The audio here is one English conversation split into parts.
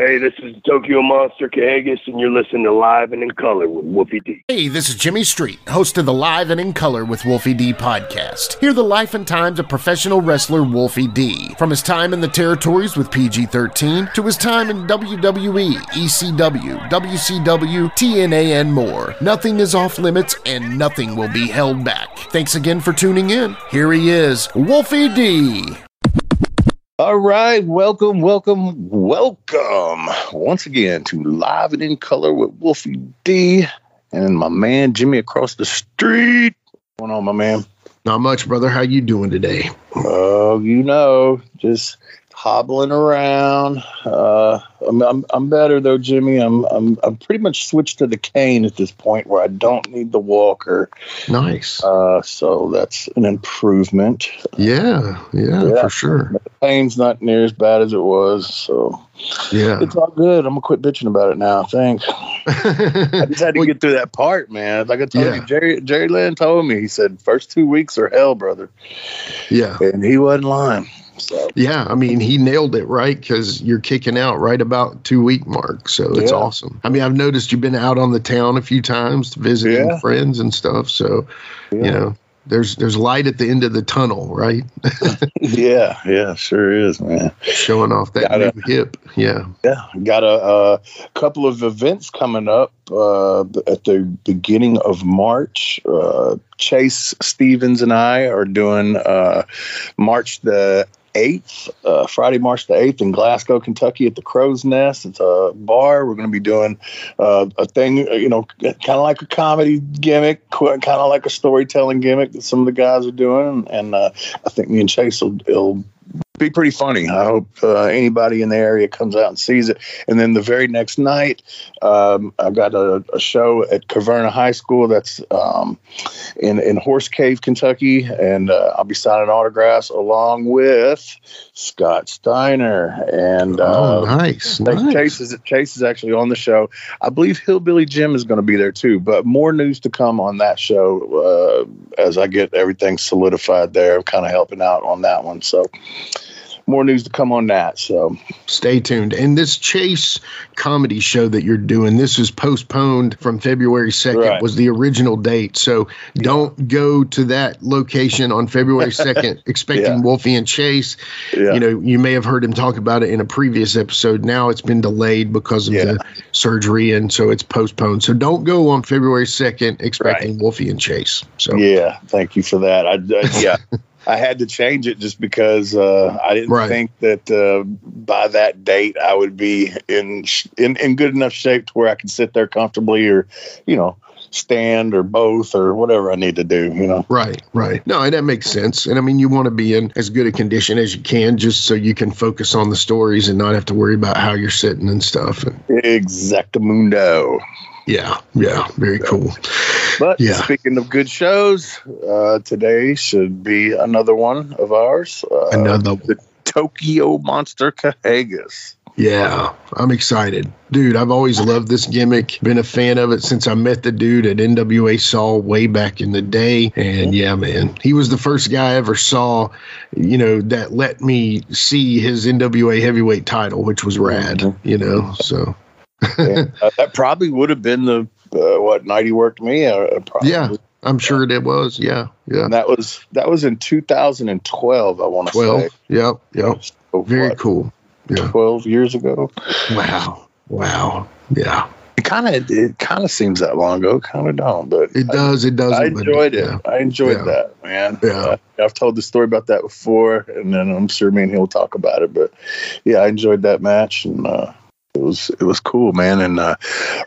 Hey, this is Tokyo Monster Kahagas, and you're listening to Live and in Color with Wolfie D. Hey, this is Jimmy Street, host of the Live and in Color with Wolfie D podcast. Hear the life and times of professional wrestler Wolfie D. From his time in the territories with PG 13 to his time in WWE, ECW, WCW, TNA, and more. Nothing is off limits and nothing will be held back. Thanks again for tuning in. Here he is, Wolfie D. All right, welcome, welcome, welcome once again to Live and in Color with Wolfie D and my man Jimmy across the street. What's going on, my man? Not much, brother. How you doing today? Oh, you know, just hobbling around. Uh, I'm, I'm, I'm better though, Jimmy. I'm I'm I'm pretty much switched to the cane at this point where I don't need the walker. Nice. Uh, so that's an improvement. Yeah, yeah, Yeah. for sure. The pain's not near as bad as it was, so Yeah. it's all good. I'm gonna quit bitching about it now. Thanks. I just had to Well, get through that part, man. Like I told Yeah. you, Jerry Jerry Lynn told me. He said first two weeks are hell, brother, yeah. and he wasn't lying. So Yeah, I mean, he nailed it, right? Because you're kicking out right about two week mark, so it's Yeah. awesome. I mean, I've noticed you've been out on the town a few times visiting Yeah. friends and stuff. So, you know, there's there's light at the end of the tunnel, right? yeah, yeah, sure is, man. Showing off that Got new hip. Yeah, Yeah, got a, a couple of events coming up uh, at the beginning of March. Uh, Chase Stevens and I are doing uh, March the 8th, uh, Friday, March the 8th in Glasgow, Kentucky at the Crow's Nest. It's a bar. We're going to be doing uh, a thing, uh, you know, kind of like a comedy gimmick, kind of like a storytelling gimmick that some of the guys are doing. And uh, I think me and Chase will, will be pretty funny. I hope uh, anybody in the area comes out and sees it. And then the very next night, um, I've got a, a show at Caverna High School that's um, in in Horse Cave, Kentucky, and uh, I'll be signing autographs along with Scott Steiner and. oh, Uh, nice, I nice. Chase is Chase is actually on the show. I believe Hillbilly Jim is going to be there too. But more news to come on that show uh, as I get everything solidified there. I'm kind of helping out on that one. So more news to come on that. So Stay tuned. And this Chase comedy show that you're doing, this is postponed from February 2nd, Right. was the original date. So don't go to that location on February 2nd expecting Yeah. Wolfie and Chase. yeah, You know, you may have heard him talk about it in a previous episode. Now it's been delayed because of Yeah. the surgery, and so it's postponed. So don't go on February 2nd expecting Wolfie and Chase. So, yeah. Thank you for that. I, I yeah. I had to change it just because uh, I didn't Right. think that uh, by that date I would be in, sh- in in good enough shape to where I could sit there comfortably, or you know, stand or both or whatever I need to do. You know. Right, right. No, and that makes sense. And I mean, you want to be in as good a condition as you can just so you can focus on the stories and not have to worry about how you're sitting and stuff. Exactamundo. Yeah, yeah, very cool. But Yeah. speaking of good shows, uh, today should be another one of ours. Uh, Another the Tokyo Monster Kahagas. Yeah, I'm excited. Dude, I've always loved this gimmick. Been a fan of it since I met the dude at NWA Saw way back in the day. And yeah, man, he was the first guy I ever saw, you know, that let me see his NWA heavyweight title, which was rad, Mhm. you know, so. Uh, that probably would have been the uh, what night he worked me. Uh. Yeah, I'm sure it was. Yeah, yeah. And that was that was in 2012. I want to 12. say. Yep, yep. So, Very what, cool. Yeah. 12 years ago. Wow. Wow. Yeah. It kind of it kind of seems that long ago. Kind of don't, but It does. It does. I enjoyed it. Yeah. I enjoyed Yeah. that, man. Yeah. Uh, I've told the story about that before, and then I'm sure me and he'll talk about it. But yeah, I enjoyed that match, and uh, it was it was cool, man. And uh,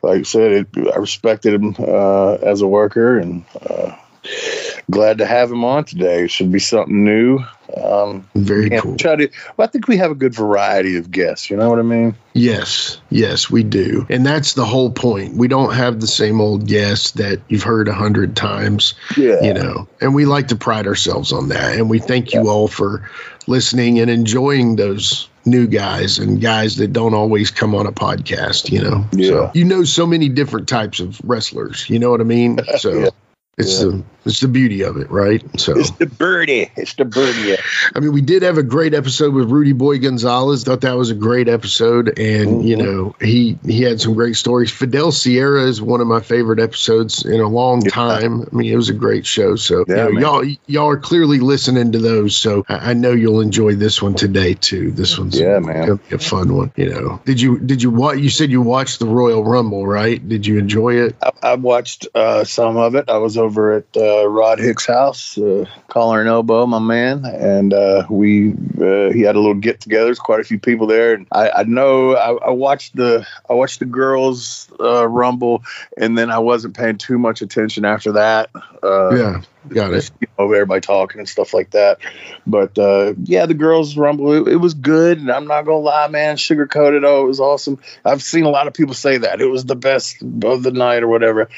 like I said, it, I respected him uh, as a worker, and uh, glad to have him on today. It should be something new. Um, Very cool. try to. Well, I think we have a good variety of guests. You know what I mean? Yes, yes, we do. And that's the whole point. We don't have the same old guests that you've heard a hundred times, Yeah. you know, and we like to pride ourselves on that. And we thank you all for listening and enjoying those new guys and guys that don't always come on a podcast, you know. Yeah. So you know so many different types of wrestlers, you know what I mean? So Yeah. It's yeah. the it's the beauty of it, right? So it's the birdie. It's the birdie. I mean, we did have a great episode with Rudy Boy Gonzalez. Thought that was a great episode, and mm-hmm. you know he he had some great stories. Fidel Sierra is one of my favorite episodes in a long time. I mean, it was a great show. So yeah, you know, y'all y'all are clearly listening to those. So I, I, know you'll enjoy this one today too. This one's yeah, man, gonna be a fun one. You know, did you did you what you said you watched the Royal Rumble, right? Did you enjoy it? I, I watched uh, some of it. I was over at. Uh, Rod Hicks' house, uh, collar and elbow, my man, and uh, we uh, he had a little get together. There's quite a few people there, and I, I know I, I, watched the I watched the girls uh, rumble, and then I wasn't paying too much attention after that. Uh, yeah, got it. You know, everybody talking and stuff like that. But uh, yeah, the girls rumble, it, it, was good, and I'm not gonna lie, man, sugar coated. Oh, it was awesome. I've seen a lot of people say that it was the best of the night or whatever.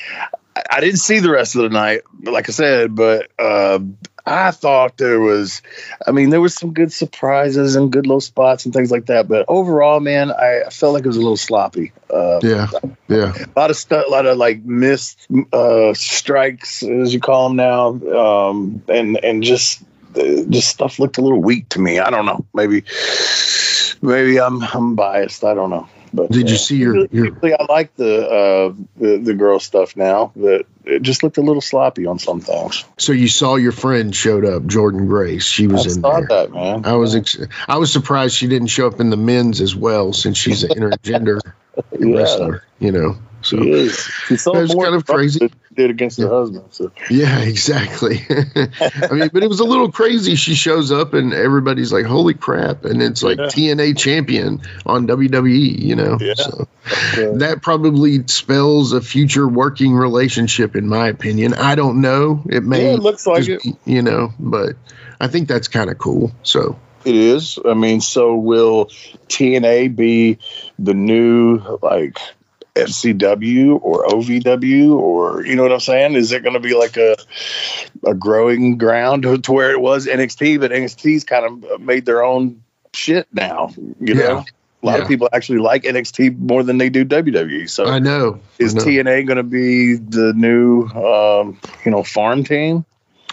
I didn't see the rest of the night, like I said, but uh, I thought there was, I mean, there was some good surprises and good little spots and things like that. But overall, man, I, felt like it was a little sloppy. Uh, yeah, yeah. A lot of stuff, a lot of like missed uh, strikes, as you call them now, um, and and just just stuff looked a little weak to me. I don't know. Maybe maybe I'm I'm biased. I don't know. But did you see your, your? I like the, uh, the the girl stuff now, but it just looked a little sloppy on some things. So you saw your friend showed up, Jordynne Grace. She was I in there. That, man. I was ex- I was surprised she didn't show up in the men's as well, since she's an intergender yeah. wrestler. You know. So she so kind of crazy. Did against her husband. So. Yeah, exactly. I mean, but it was a little crazy. She shows up and everybody's like, "Holy crap!" And it's like yeah. TNA champion on WWE. You know, yeah. so that probably spells a future working relationship, in my opinion. I don't know. It may. Yeah, it looks like it. You know, but I think that's kind of cool. So it is. I mean, so will TNA be the new like FCW or OVW or you know what I'm saying? Is it going to be like a a growing ground to where it was NXT, but NXT's kind of made their own shit now. You know, a lot yeah. of people actually like NXT more than they do WWE. So I know. Is I know. TNA going to be the new um, you know farm team?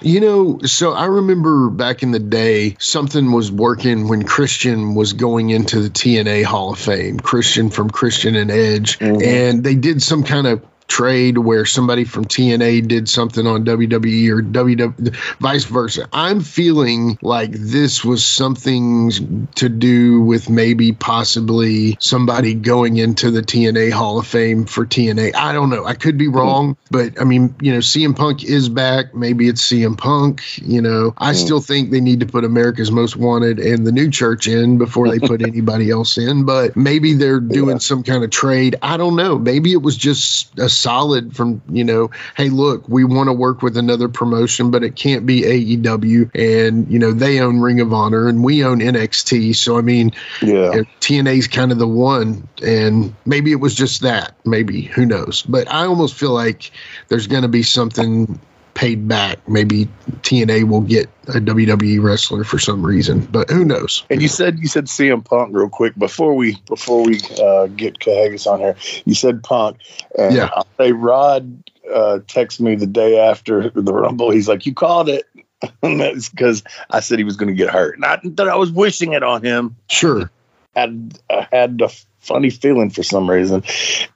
You know, so I remember back in the day, something was working when Christian was going into the TNA Hall of Fame. Christian from Christian and Edge, mm-hmm. and they did some kind of trade where somebody from TNA did something on WWE or WWE, vice versa. I'm feeling like this was something to do with maybe possibly somebody going into the TNA Hall of Fame for TNA. I don't know. I could be hmm. wrong, but I mean, you know, CM Punk is back. Maybe it's CM Punk. You know, I hmm. still think they need to put America's Most Wanted and the new church in before they put anybody else in, but maybe they're doing yeah. some kind of trade. I don't know. Maybe it was just a solid from you know hey look we want to work with another promotion but it can't be aew and you know they own ring of honor and we own nxt so i mean yeah. tna's kind of the one. And maybe it was just that. Maybe. Who knows? But i almost feel like there's going to be something paid back. Maybe TNA will get a WWE wrestler for some reason, but who knows? And you said you said CM Punk real quick before we before we uh, get Kahagas on here. You said Punk, and yeah. I'll say Rod uh, texted me the day after the Rumble. He's like, "You called it." That's because I said he was going to get hurt. Not that I was wishing it on him. Sure. Had I had the funny feeling for some reason,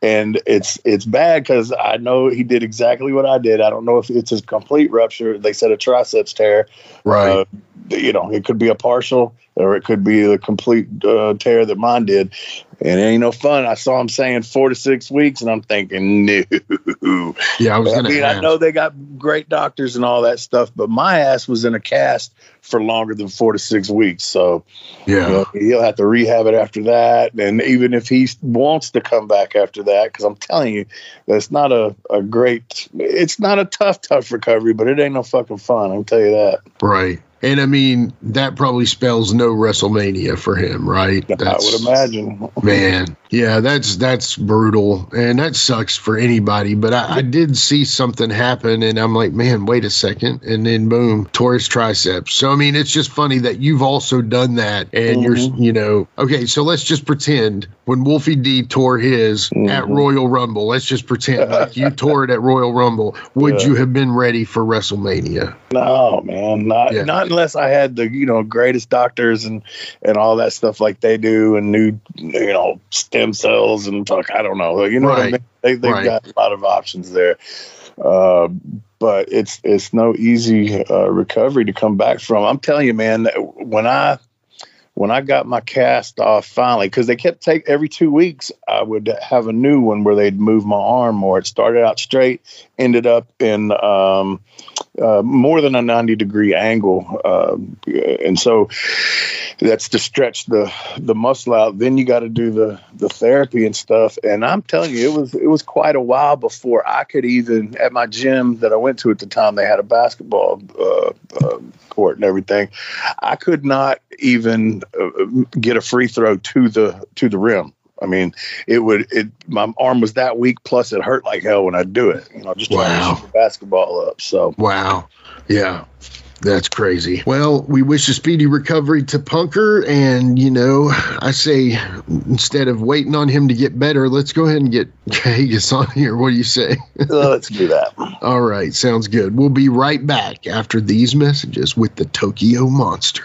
and it's it's bad because I know he did exactly what I did. I don't know if it's a complete rupture. They said a triceps tear. Right. Uh, you know, it could be a partial or it could be a complete uh, tear that mine did. And it ain't no fun. I saw him saying four to six weeks, and I'm thinking, no. Yeah, I was going mean, ask. I know they got great doctors and all that stuff, but my ass was in a cast for longer than four to six weeks. So, yeah, you know, he'll have to rehab it after that. And even if he wants to come back after that, because I'm telling you, that's not a, a great, it's not a tough, tough recovery, but it ain't no fucking fun. I'll tell you that. Right. And I mean, that probably spells no WrestleMania for him, right? That's, I would imagine. Man, Yeah, that's that's brutal, and that sucks for anybody. But I, I, did see something happen, and I'm like, man, wait a second, and then boom, tore his triceps. So I mean, it's just funny that you've also done that, and mm-hmm. you're, you know, okay. So let's just pretend when Wolfie D tore his mm-hmm. at Royal Rumble. Let's just pretend like you tore it at Royal Rumble. Would yeah. you have been ready for WrestleMania? No, man, not yeah. not unless I had the you know greatest doctors and and all that stuff like they do, and new you know stem cells and fuck, I don't know. You know right. what I mean? They, they've right. got a lot of options there. Uh, but it's it's no easy uh, recovery to come back from. I'm telling you, man, when I when I got my cast off finally, because they kept take every two weeks, I would have a new one where they'd move my arm more. It started out straight, ended up in um, uh, more than a 90 degree angle. Uh, and so that's to stretch the, the muscle out. Then you got to do the, the therapy and stuff. And I'm telling you, it was, it was quite a while before I could even, at my gym that I went to at the time, they had a basketball uh, uh court and everything. I could not even uh, get a free throw to the, to the rim. I mean, it would it my arm was that weak, plus it hurt like hell when I do it. You know, just trying wow. to shoot the basketball up. So wow, yeah. That's crazy. Well, we wish a speedy recovery to Punker. And, you know, I say instead of waiting on him to get better, let's go ahead and get Haggis on here. What do you say? Uh, let's do that. All right. Sounds good. We'll be right back after these messages with the Tokyo Monster.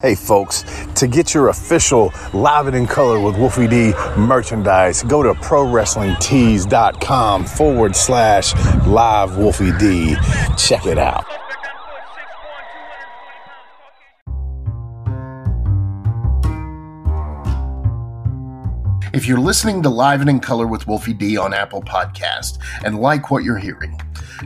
Hey folks, to get your official Live and in Color with Wolfie D merchandise, go to ProWrestlingTees.com forward slash live Wolfie D. Check it out. If you're listening to Live and in Color with Wolfie D on Apple Podcast and like what you're hearing,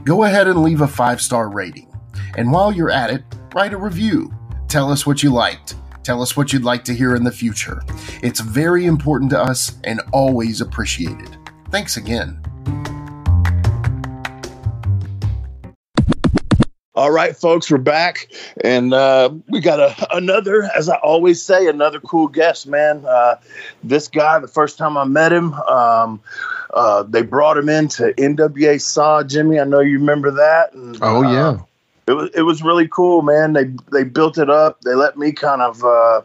go ahead and leave a five star rating. And while you're at it, write a review Tell us what you liked. Tell us what you'd like to hear in the future. It's very important to us and always appreciated. Thanks again. All right, folks, we're back, and uh, we got a, another, as I always say, another cool guest, man. Uh, this guy, the first time I met him, um, uh, they brought him into NWA Saw, Jimmy. I know you remember that. And, oh yeah uh, it was it was really cool, man. They they built it up. They let me kind of uh,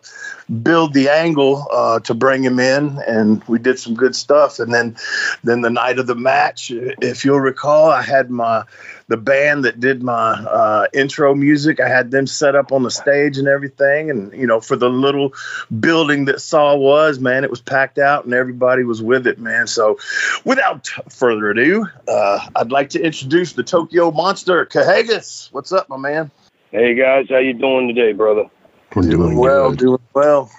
build the angle uh, to bring him in, and we did some good stuff. And then then the night of the match, if you'll recall, I had my the band that did my uh, intro music. I had them set up on the stage and everything. And, you know, for the little building that Saw was, man, it was packed out and everybody was with it, man. So without further ado, uh, I'd like to introduce the Tokyo Monster, Kahagas. What's up, my man? Hey, guys. How you doing today, brother? We're doing well, good. doing well.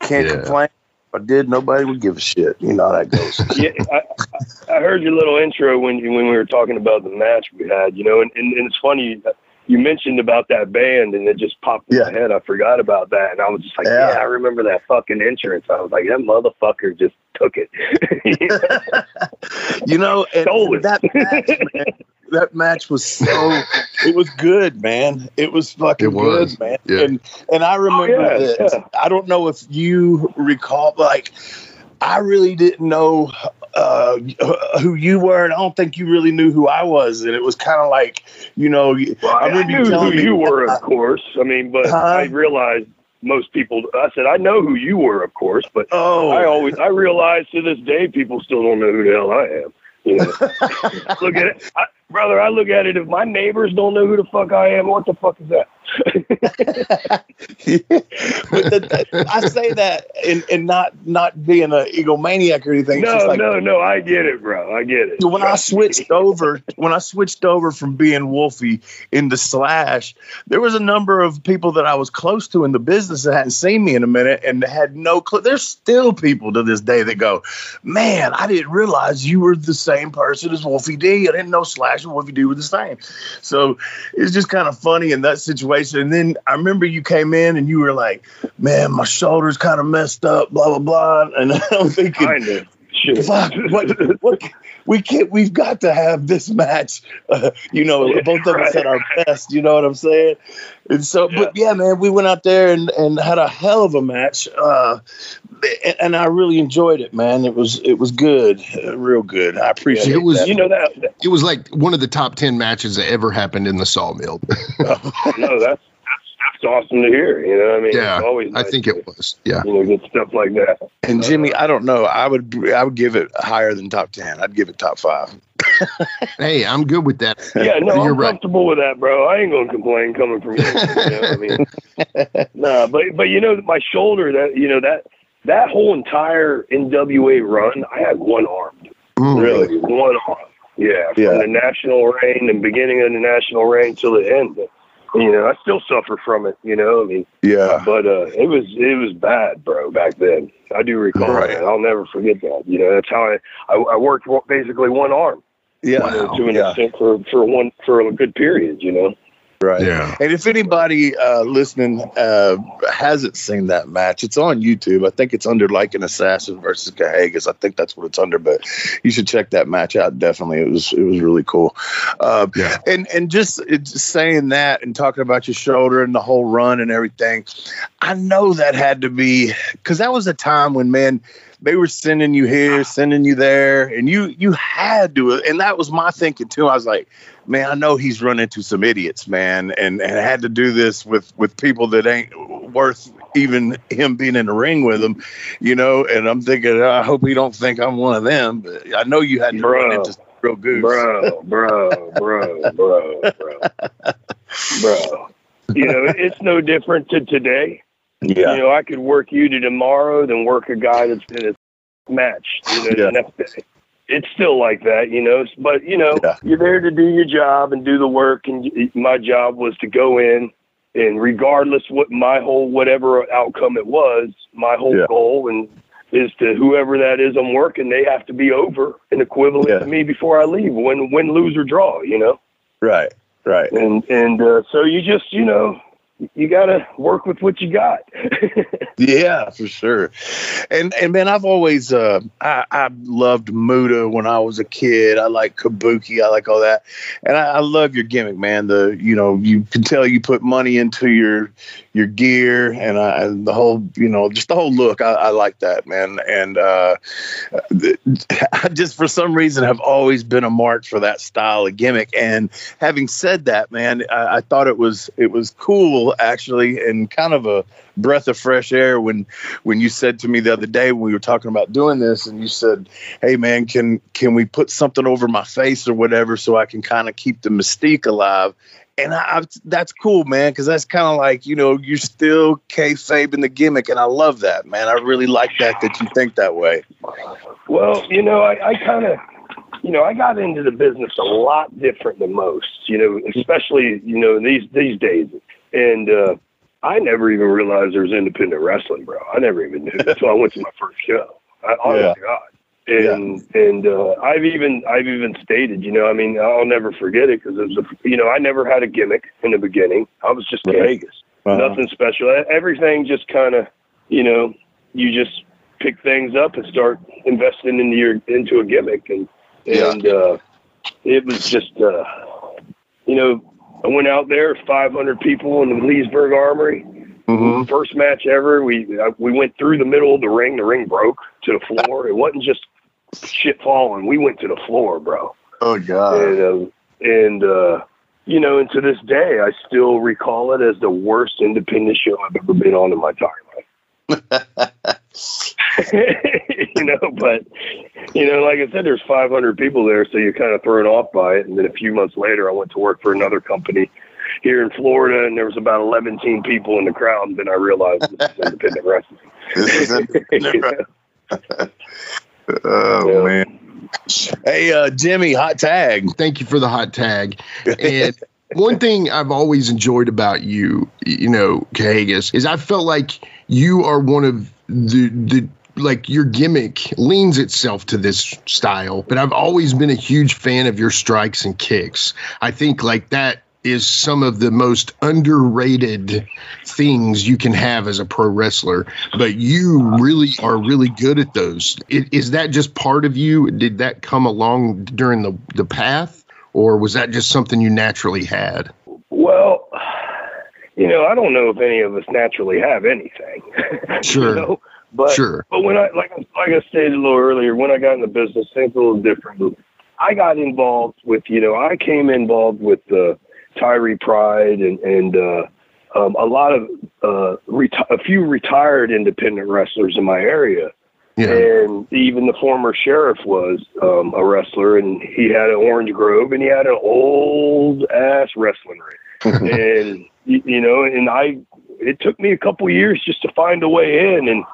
Can't yeah. complain. I did, nobody would give a shit. You know how that goes. yeah, I, I, heard your little intro when you, when we were talking about the match we had. You know, and, and, and it's funny you mentioned about that band, and it just popped in yeah. my head. I forgot about that, and I was just like, yeah. yeah, I remember that fucking entrance. I was like, that motherfucker just took it. you know, and that match, man, that match was so it was good, man. It was fucking it was. good, man. Yeah. And and I remember oh, yeah, this. Yeah. I don't know if you recall like I really didn't know uh, who you were, and I don't think you really knew who I was. And it was kind of like, you know, well, I, I knew who me, you were, of course. I mean, but huh? I realized most people. I said I know who you were, of course, but oh. I always I realize to this day people still don't know who the hell I am. You know, look at it, I, brother. I look at it. If my neighbors don't know who the fuck I am, what the fuck is that? The, I say that and and not not being an egomaniac or anything. No, like, no, no. I get it, bro. I get it. When I switched over, when I switched over from being Wolfie into Slash, there was a number of people that I was close to in the business that hadn't seen me in a minute and had no clue. There's still people to this day that go, "Man, I didn't realize you were the same person as Wolfie D. I didn't know Slash and Wolfie D were the same." So it's just kind of funny in that situation. And then I remember you came in and you were like, "Man, my shoulder's kind of messed up." Blah blah blah. And I'm thinking, Kinda. Fuck, what, what, we can't, we've got to have this match. Uh, you know, yeah, both of right, us at our right. best. You know what I'm saying? And so, yeah. but yeah, man, we went out there and, and had a hell of a match. Uh, and, and, I really enjoyed it, man. It was, it was good, uh, real good. I appreciate yeah, it. Was, that. you know, that, it was like one of the top 10 matches that ever happened in the sawmill. oh, no, that's, awesome to hear. You know, I mean, yeah, always nice I think to, it was. Yeah, you know, get stuff like that. And Jimmy, I don't know. I would I would give it higher than top ten. I'd give it top five. hey, I'm good with that. Yeah, no, You're I'm right. comfortable with that, bro. I ain't gonna complain coming from you. you know, I mean, nah, but but you know, my shoulder that you know that that whole entire NWA run, I had one arm. Mm. Really, one arm. Yeah, from yeah. the national reign and beginning of the national reign till the end you know, I still suffer from it. You know, I mean, yeah. But uh, it was it was bad, bro, back then. I do recall right. that. I'll never forget that. You know, that's how I I, I worked basically one arm. Yeah, you know, to an yeah. extent for for one for a good period. You know. Right. Yeah. And if anybody uh, listening uh, hasn't seen that match, it's on YouTube. I think it's under like an Assassin versus Kahagas. I think that's what it's under. But you should check that match out. Definitely, it was it was really cool. Uh, yeah. And and just saying that and talking about your shoulder and the whole run and everything, I know that had to be because that was a time when man they were sending you here, sending you there, and you you had to. And that was my thinking too. I was like, man, I know he's run into some idiots, man, and and had to do this with with people that ain't worth even him being in the ring with them, you know. And I'm thinking, I hope he don't think I'm one of them. But I know you had to bro, run into real goose, bro, bro, bro, bro, bro, bro. You know, it's no different to today. Yeah. You know, I could work you to tomorrow than work a guy that's in a match, you know, yeah. the next day. It's still like that, you know, but you know, yeah. you're there to do your job and do the work. And my job was to go in and regardless what my whole, whatever outcome it was, my whole yeah. goal and is to whoever that is I'm working, they have to be over and equivalent yeah. to me before I leave, win, win, lose or draw, you know? Right. Right. And, and, uh, so you just, you know, you got to work with what you got. yeah, for sure. And and man, I've always uh, I, I loved Muta when I was a kid. I like Kabuki. I like all that, and I, I love your gimmick, man. The you know you can tell you put money into your your gear and, I, the whole you know just the whole look. I, I like that, man. And uh, I just for some reason have always been a mark for that style of gimmick. And having said that, man, I, I thought it was it was cool actually, and kind of a breath of fresh air when when you said to me the other day when we were talking about doing this, and you said, "Hey, man, can can we put something over my face or whatever so I can kind of keep the mystique alive?" And I, I that's cool, man, because that's kind of like you know you're still kayfabe in the gimmick, and I love that, man. I really like that that you think that way. Well, you know, I, I kind of you know, I got into the business a lot different than most, you know, especially, you know, these these days. And uh, I never even realized there was independent wrestling, bro. I never even knew until I went to my first show. I, oh yeah. my God. And yeah. and uh, I've even I've even stated, you know, I mean, I'll never forget it because it was a, you know, I never had a gimmick in the beginning. I was just right. Vegas, uh-huh. nothing special. Everything just kind of, you know, you just pick things up and start investing into your into a gimmick, and and yeah. uh, it was just, uh, you know, I went out there, 500 people in the Leesburg Armory. Mm-hmm. First match ever. We uh, we went through the middle of the ring. The ring broke to the floor. It wasn't just shit falling. We went to the floor, bro. Oh god. And uh, and uh, you know, and to this day, I still recall it as the worst independent show I've ever been on in my entire life. you know, but you know, like I said, there's 500 people there, so you're kind of thrown off by it. And then a few months later, I went to work for another company, here in Florida, and there was about 11 team people in the crowd, and then I realized this is independent wrestling. This is independent oh yeah. man. Hey, uh, Jimmy, hot tag. Thank you for the hot tag. And one thing I've always enjoyed about you, you know, Kahagas, is I felt like you are one of the the like your gimmick leans itself to this style, but I've always been a huge fan of your strikes and kicks. I think like that is some of the most underrated things you can have as a pro wrestler, but you really are really good at those. Is that just part of you? Did that come along during the, the path, or was that just something you naturally had? Well, you know, I don't know if any of us naturally have anything. Sure. you know? But sure. But when I like like I stated a little earlier, when I got in the business, things were a little different. I got involved with you know I came involved with the Tyree Pride and and uh, um, a lot of uh, reti- a few retired independent wrestlers in my area. Yeah. And even the former sheriff was um, a wrestler, and he had an Orange Grove, and he had an old ass wrestling ring. and you, you know, and I, it took me a couple years just to find a way in, and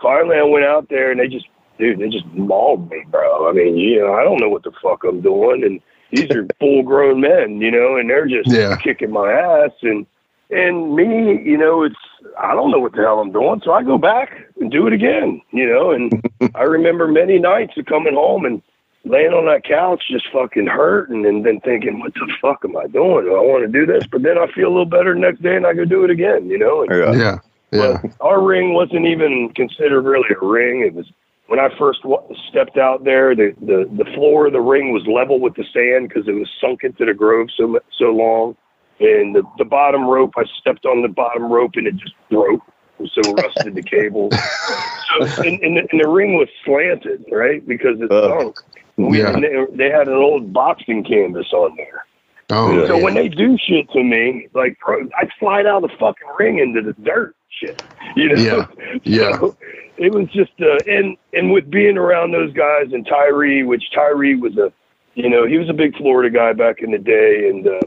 finally I went out there, and they just, dude, they just mauled me, bro. I mean, you know, I don't know what the fuck I'm doing, and these are full grown men, you know, and they're just yeah. kicking my ass. And and me, you know, it's I don't know what the hell I'm doing, so I go back and do it again, you know, and I remember many nights of coming home and laying on that couch just fucking hurting and then thinking, What the fuck am I doing? Do I want to do this? But then I feel a little better the next day and I go do it again, you know? And, yeah. Yeah. Yeah. our ring wasn't even considered really a ring. It was when I first stepped out there, the, the, the floor of the ring was level with the sand because it was sunk into the grove so so long. And the, the bottom rope, I stepped on the bottom rope and it just broke. So rusted the cable. So, and, and, the, and the ring was slanted, right? Because it uh, sunk. We, yeah. they, they had an old boxing canvas on there. Oh, so yeah. when they do shit to me, like I slide out of the fucking ring into the dirt shit. You know? Yeah. Yeah. So it was just uh and and with being around those guys and Tyree, which Tyree was a you know, he was a big Florida guy back in the day and uh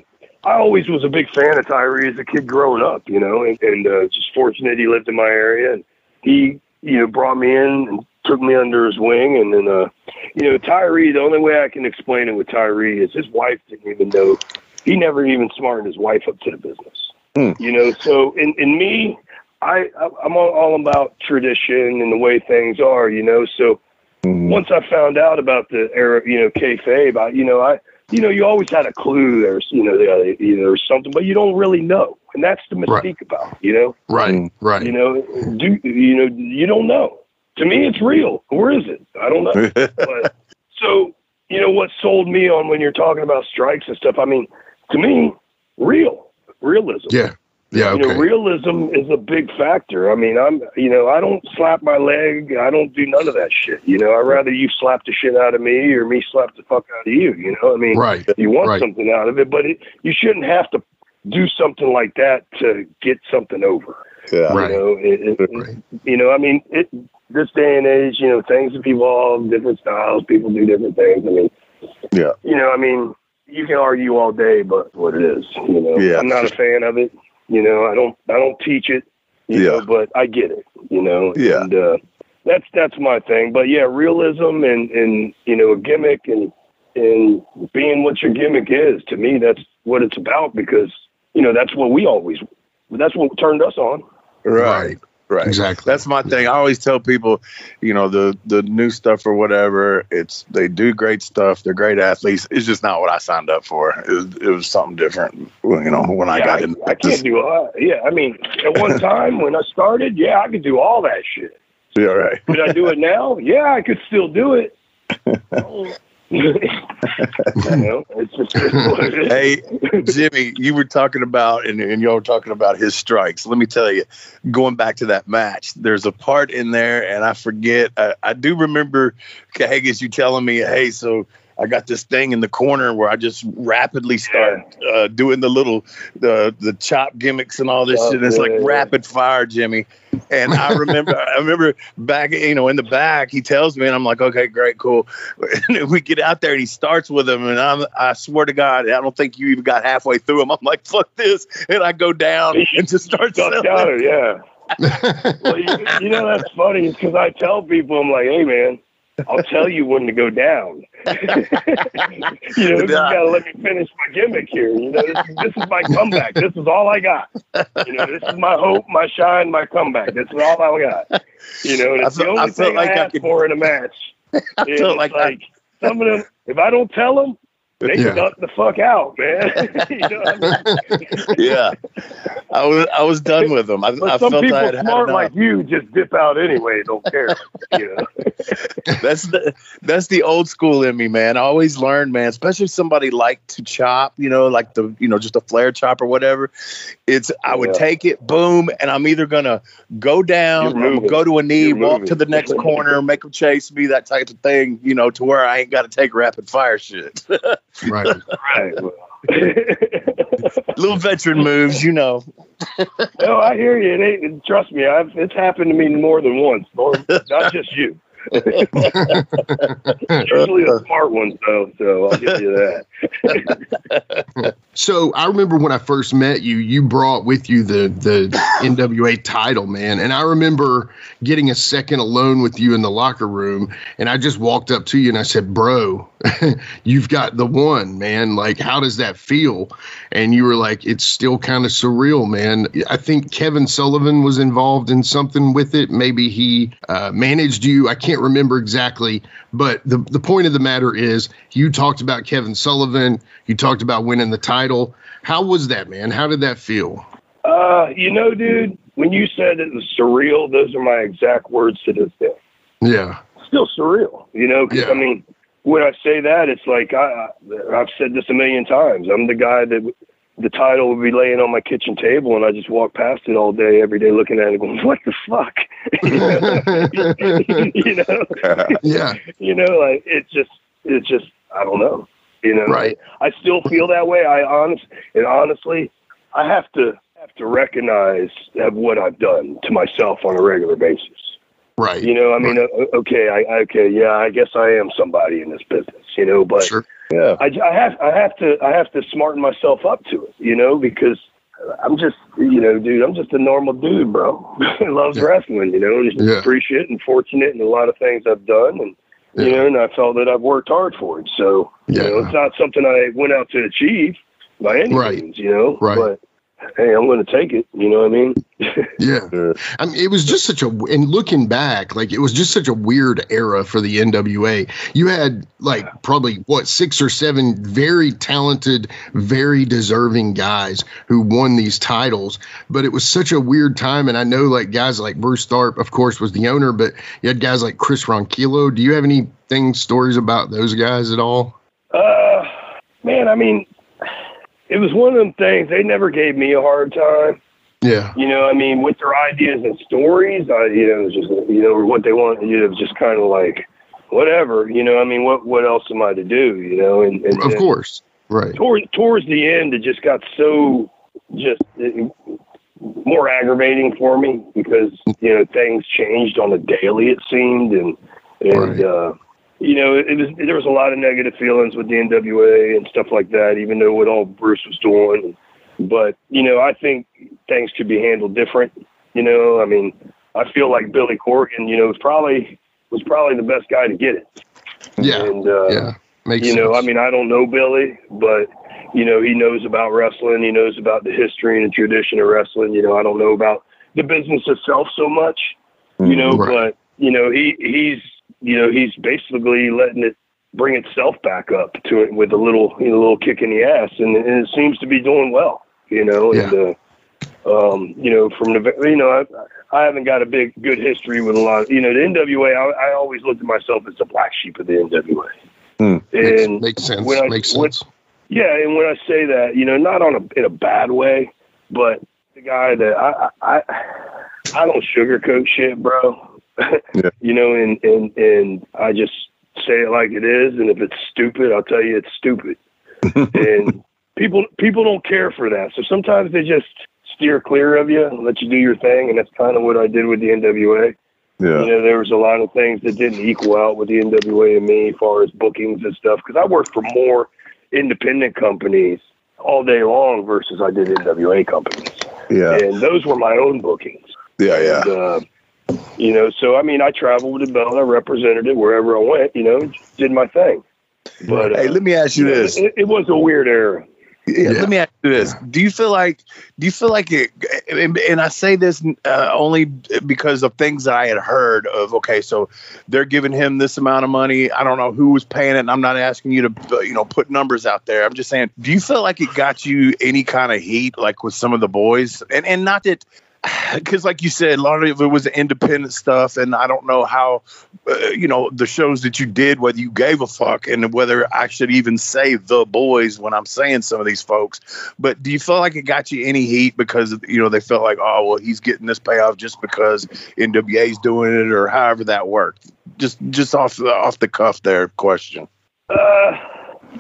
I always was a big fan of Tyree as a kid growing up, you know, and, and uh just fortunate he lived in my area and he, you know, brought me in and took me under his wing and then uh you know, Tyree, the only way I can explain it with Tyree is his wife didn't even know he never even smartened his wife up to the business. Mm. You know, so in in me, I I'm all about tradition and the way things are, you know. So mm. once I found out about the era, you know, kayfabe, I, you know, I, you know, you always had a clue there's, you know, there, you know, there's something, but you don't really know, and that's the mystique right. about, it, you know. Right, mm. right. You know, do you know? You don't know. To me, it's real. Where is it? I don't know. but, so you know what sold me on when you're talking about strikes and stuff. I mean, to me, real realism. Yeah. Yeah, okay. You know, realism is a big factor. I mean, I'm, you know, I don't slap my leg. I don't do none of that shit. You know, I'd rather you slap the shit out of me or me slap the fuck out of you. You know, I mean, right. you want right. something out of it, but it, you shouldn't have to do something like that to get something over. Yeah. You right. know, it, it, right. you know, I mean, it, this day and age, you know, things have evolved, different styles, people do different things. I mean, yeah. You know, I mean, you can argue all day, but what it is, you know, yeah. I'm not a fan of it. You know, I don't I don't teach it, you yeah. know, but I get it, you know. Yeah. And uh that's that's my thing. But yeah, realism and and you know, a gimmick and and being what your gimmick is, to me that's what it's about because, you know, that's what we always that's what turned us on. Right. Right. Exactly. That's my thing. I always tell people, you know, the the new stuff or whatever. It's they do great stuff. They're great athletes. It's just not what I signed up for. It was, it was something different. You know, when I got in. I, I can't do. Uh, yeah, I mean, at one time when I started, yeah, I could do all that shit. Yeah, right. Could I do it now? Yeah, I could still do it. hey, Jimmy, you were talking about, and, and y'all were talking about his strikes. Let me tell you, going back to that match, there's a part in there, and I forget. I, I do remember, Kahagas, you telling me, hey, so I got this thing in the corner where I just rapidly start uh, doing the little the the chop gimmicks and all this oh, shit. And it's like rapid fire, Jimmy. And I remember, I remember back, you know, in the back, he tells me, and I'm like, okay, great, cool. And we get out there, and he starts with him, and I'm, I swear to God, I don't think you even got halfway through him. I'm like, fuck this, and I go down and just start selling. Down, yeah. well, you, you know that's funny because I tell people, I'm like, hey man, I'll tell you when to go down. you know, you gotta let me finish my gimmick here. You know, this, this, is my comeback. This is all I got. You know, this is my hope, my shine, my comeback. This is all I got. You know, and it's felt, the only I thing like I ask for in a match. I felt like, like I, some of them. If I don't tell them, they yeah. duck the fuck out, man. I mean? yeah, I was I was done with them. I, but I some people had smart had like you just dip out anyway. Don't care. you know? that's the that's the old school in me, man. I always learned, man. Especially if somebody like to chop, you know, like the you know just a flare chop or whatever. It's I would yeah. take it, boom, and I'm either gonna go down, go to a knee, You're walk moving. to the next corner, make them chase me, that type of thing, you know, to where I ain't got to take rapid fire shit. Right. right. Little veteran moves, you know. no, I hear you. It ain't, trust me, I've, it's happened to me more than once, not just you. Usually the smart ones, though, so I'll give you that. so I remember when I first met you, you brought with you the the NWA title, man, and I remember getting a second alone with you in the locker room, and I just walked up to you and I said, "Bro, you've got the one, man. Like, how does that feel?" And you were like, "It's still kind of surreal, man." I think Kevin Sullivan was involved in something with it. Maybe he uh, managed you. I can't remember exactly, but the the point of the matter is, you talked about Kevin Sullivan. You talked about winning the title. How was that, man? How did that feel? Uh, you know, dude, when you said it was surreal, those are my exact words to this day. Yeah. Still surreal, you know, because yeah. I mean, when I say that, it's like I, I've said this a million times. I'm the guy that the title would be laying on my kitchen table, and I just walk past it all day, every day, looking at it, going, "What the fuck?" you know? Yeah. you know, like it's just, it's just, I don't know. You know, right? I still feel that way. I honest and honestly, I have to have to recognize what I've done to myself on a regular basis. Right. You know, I mean, right. Uh, okay, I okay, yeah, I guess I am somebody in this business. You know, but sure. yeah, I, I have I have to I have to smarten myself up to it. You know, because I'm just you know, dude, I'm just a normal dude, bro. loves yeah. wrestling. You know, just yeah. appreciate and fortunate in a lot of things I've done, and yeah. you know, and I felt that I've worked hard for it. So you know, it's not something I went out to achieve by any right. means. You know, right. but hey, I'm going to take it. You know what I mean? yeah. I mean, it was just such a, and looking back, like it was just such a weird era for the NWA. You had like probably what six or seven very talented, very deserving guys who won these titles, but it was such a weird time. And I know like guys like Bruce Tharpe, of course, was the owner, but you had guys like Chris Ronquillo. Do you have anything stories about those guys at all? Uh, man, I mean, it was one of them things. They never gave me a hard time. Yeah. You know, I mean, with their ideas and stories, I, you know, just you know what they want. You know, just kind of like whatever. You know, I mean, what what else am I to do? You know, and, and of course, right. Towards towards the end, it just got so just it, more aggravating for me because you know things changed on a daily. It seemed, and and right. uh, you know, it was there was a lot of negative feelings with the NWA and stuff like that, even though what all Bruce was doing. But you know, I think things could be handled different. You know, I mean, I feel like Billy Corgan, you know, was probably was probably the best guy to get it. Yeah, and uh, yeah, makes you sense. know, I mean, I don't know Billy, but you know, he knows about wrestling. He knows about the history and the tradition of wrestling. You know, I don't know about the business itself so much. You know, right. but you know, he he's you know, he's basically letting it bring itself back up to it with a little, you know, little kick in the ass, and, and it seems to be doing well. You know, yeah. and uh, um, you know, from the, you know, I, I haven't got a big good history with a lot. Of, you know, the NWA. I, I always looked at myself as the black sheep of the NWA. Hmm. And makes, makes sense. I, makes sense. When, yeah, and when I say that, you know, not on a in a bad way, but the guy that I I I don't sugarcoat shit, bro yeah. you know, and, and, and I just say it like it is. And if it's stupid, I'll tell you it's stupid. and people, people don't care for that. So sometimes they just steer clear of you and let you do your thing, and that's kind of what I did with the NWA. Yeah. You know, there was a lot of things that didn't equal out with the NWA and me as far as bookings and stuff because I worked for more independent companies all day long versus I did NWA companies. Yeah. And those were my own bookings. Yeah. Yeah. And, uh, you know, so I mean, I traveled with the belt. I represented it wherever I went. You know, did my thing. But hey, uh, let me ask you this. It, it was a weird era. Yeah, Let me ask you this: Do you feel like, do you feel like it? And, and I say this uh, only because of things that I had heard of. Okay, so they're giving him this amount of money. I don't know who was paying it. And I'm not asking you to, you know, put numbers out there. I'm just saying, do you feel like it got you any kind of heat, like with some of the boys? And and not that because like you said a lot of it was independent stuff and i don't know how uh, you know the shows that you did whether you gave a fuck and whether i should even say the boys when i'm saying some of these folks. But do you feel like it got you any heat because you know they felt like oh well he's getting this payoff just because nwa's doing it or however that worked? Just just off the off the cuff there question. Uh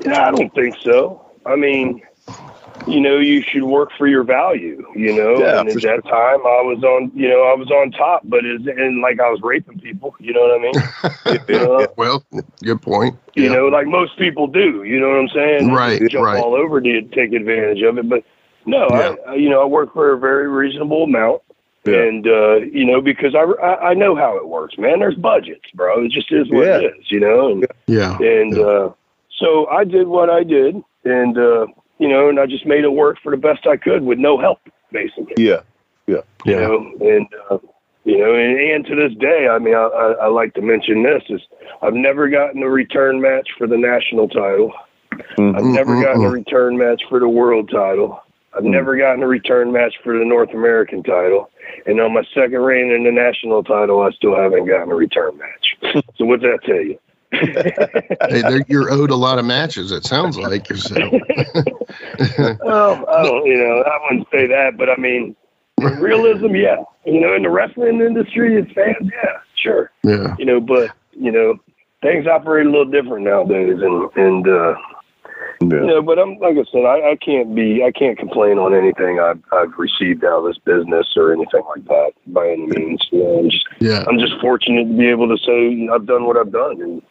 yeah i don't think so. I mean you know, you should work for your value, you know. Yeah, and at sure. that time, I was on, you know, I was on top, but it's and like I was raping people, you know what I mean? you know, Well, good point. you know, like most people do, you know what I'm saying? Right, Just jump right. all over to take advantage of it, but no, Yeah. I, I, you know, I work for a very reasonable amount. Yeah. And uh, you know, because I, I I know how it works, man. There's budgets, bro. It just is what Yeah. it is, you know. And Yeah. and uh, so I did what I did, and uh, you know, and I just made it work for the best I could with no help, basically. yeah yeah, You know, and uh, you know, and, and to this day, I mean, I, I, I like to mention this is I've never gotten a return match for the national title. I've mm-hmm, never gotten a mm-hmm. return match for the world title. I've mm. never gotten a return match for the North American title. And on my second reign in the national title, I still haven't gotten a return match. so what's that tell you? Hey, you're owed a lot of matches. It sounds like so. Well, I don't, you know, I wouldn't say that, but I mean, realism, yeah. You know, in the wrestling industry, it's fans, yeah, sure. yeah. You know, but you know, things operate a little different nowadays, and and uh, you yeah know, but I'm like I said, I, I can't be, I can't complain on anything I've I've received out of this business or anything like that by any means. You know, I'm just Yeah. I'm just fortunate to be able to say I've done what I've done, and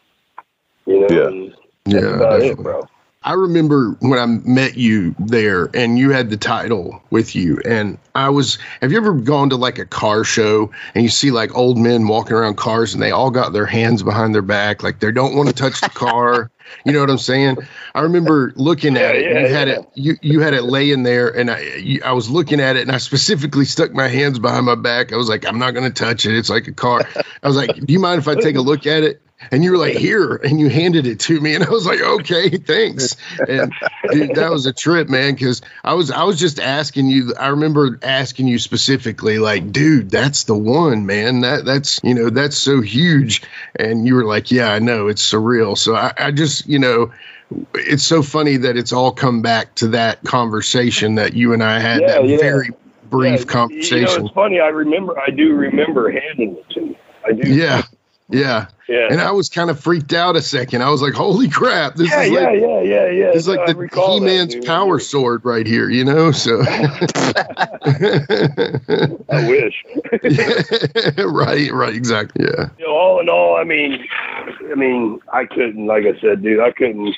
you know, Yeah. and Yeah. that's about it, definitely. bro. I remember when I met you there and you had the title with you. And I was, have you ever gone to like a car show and you see like old men walking around cars and they all got their hands behind their back, like they don't want to touch the car? You know what I'm saying? I remember looking at Yeah, it. you had yeah. it. You you had it laying there, and I you, I was looking at it, and I specifically stuck my hands behind my back. I was like, I'm not going to touch it. It's like a car. I was like, Do you mind if I take a look at it? And you were like, Here, and you handed it to me, and I was like, Okay, thanks. And dude, that was a trip, man. Because I was I was just asking you. I remember asking you specifically, like, dude, that's the one, man. That that's you know that's so huge. And you were like, Yeah, I know, it's surreal. So I, I just you know it's so funny that it's all come back to that conversation that you and I had Yeah, that yeah. very brief Yeah, conversation. You know, it's funny. I remember. I do remember handing it to you. I do. yeah, yeah. Yeah. And I was kind of freaked out a second. I was like, "Holy crap! This yeah, is yeah, like yeah, yeah, yeah. this is like the He-Man's dude. power sword right here," you know. So, I wish. right, right, exactly. Yeah, you know, all in all, I mean, I mean, I couldn't, like I said, dude, I couldn't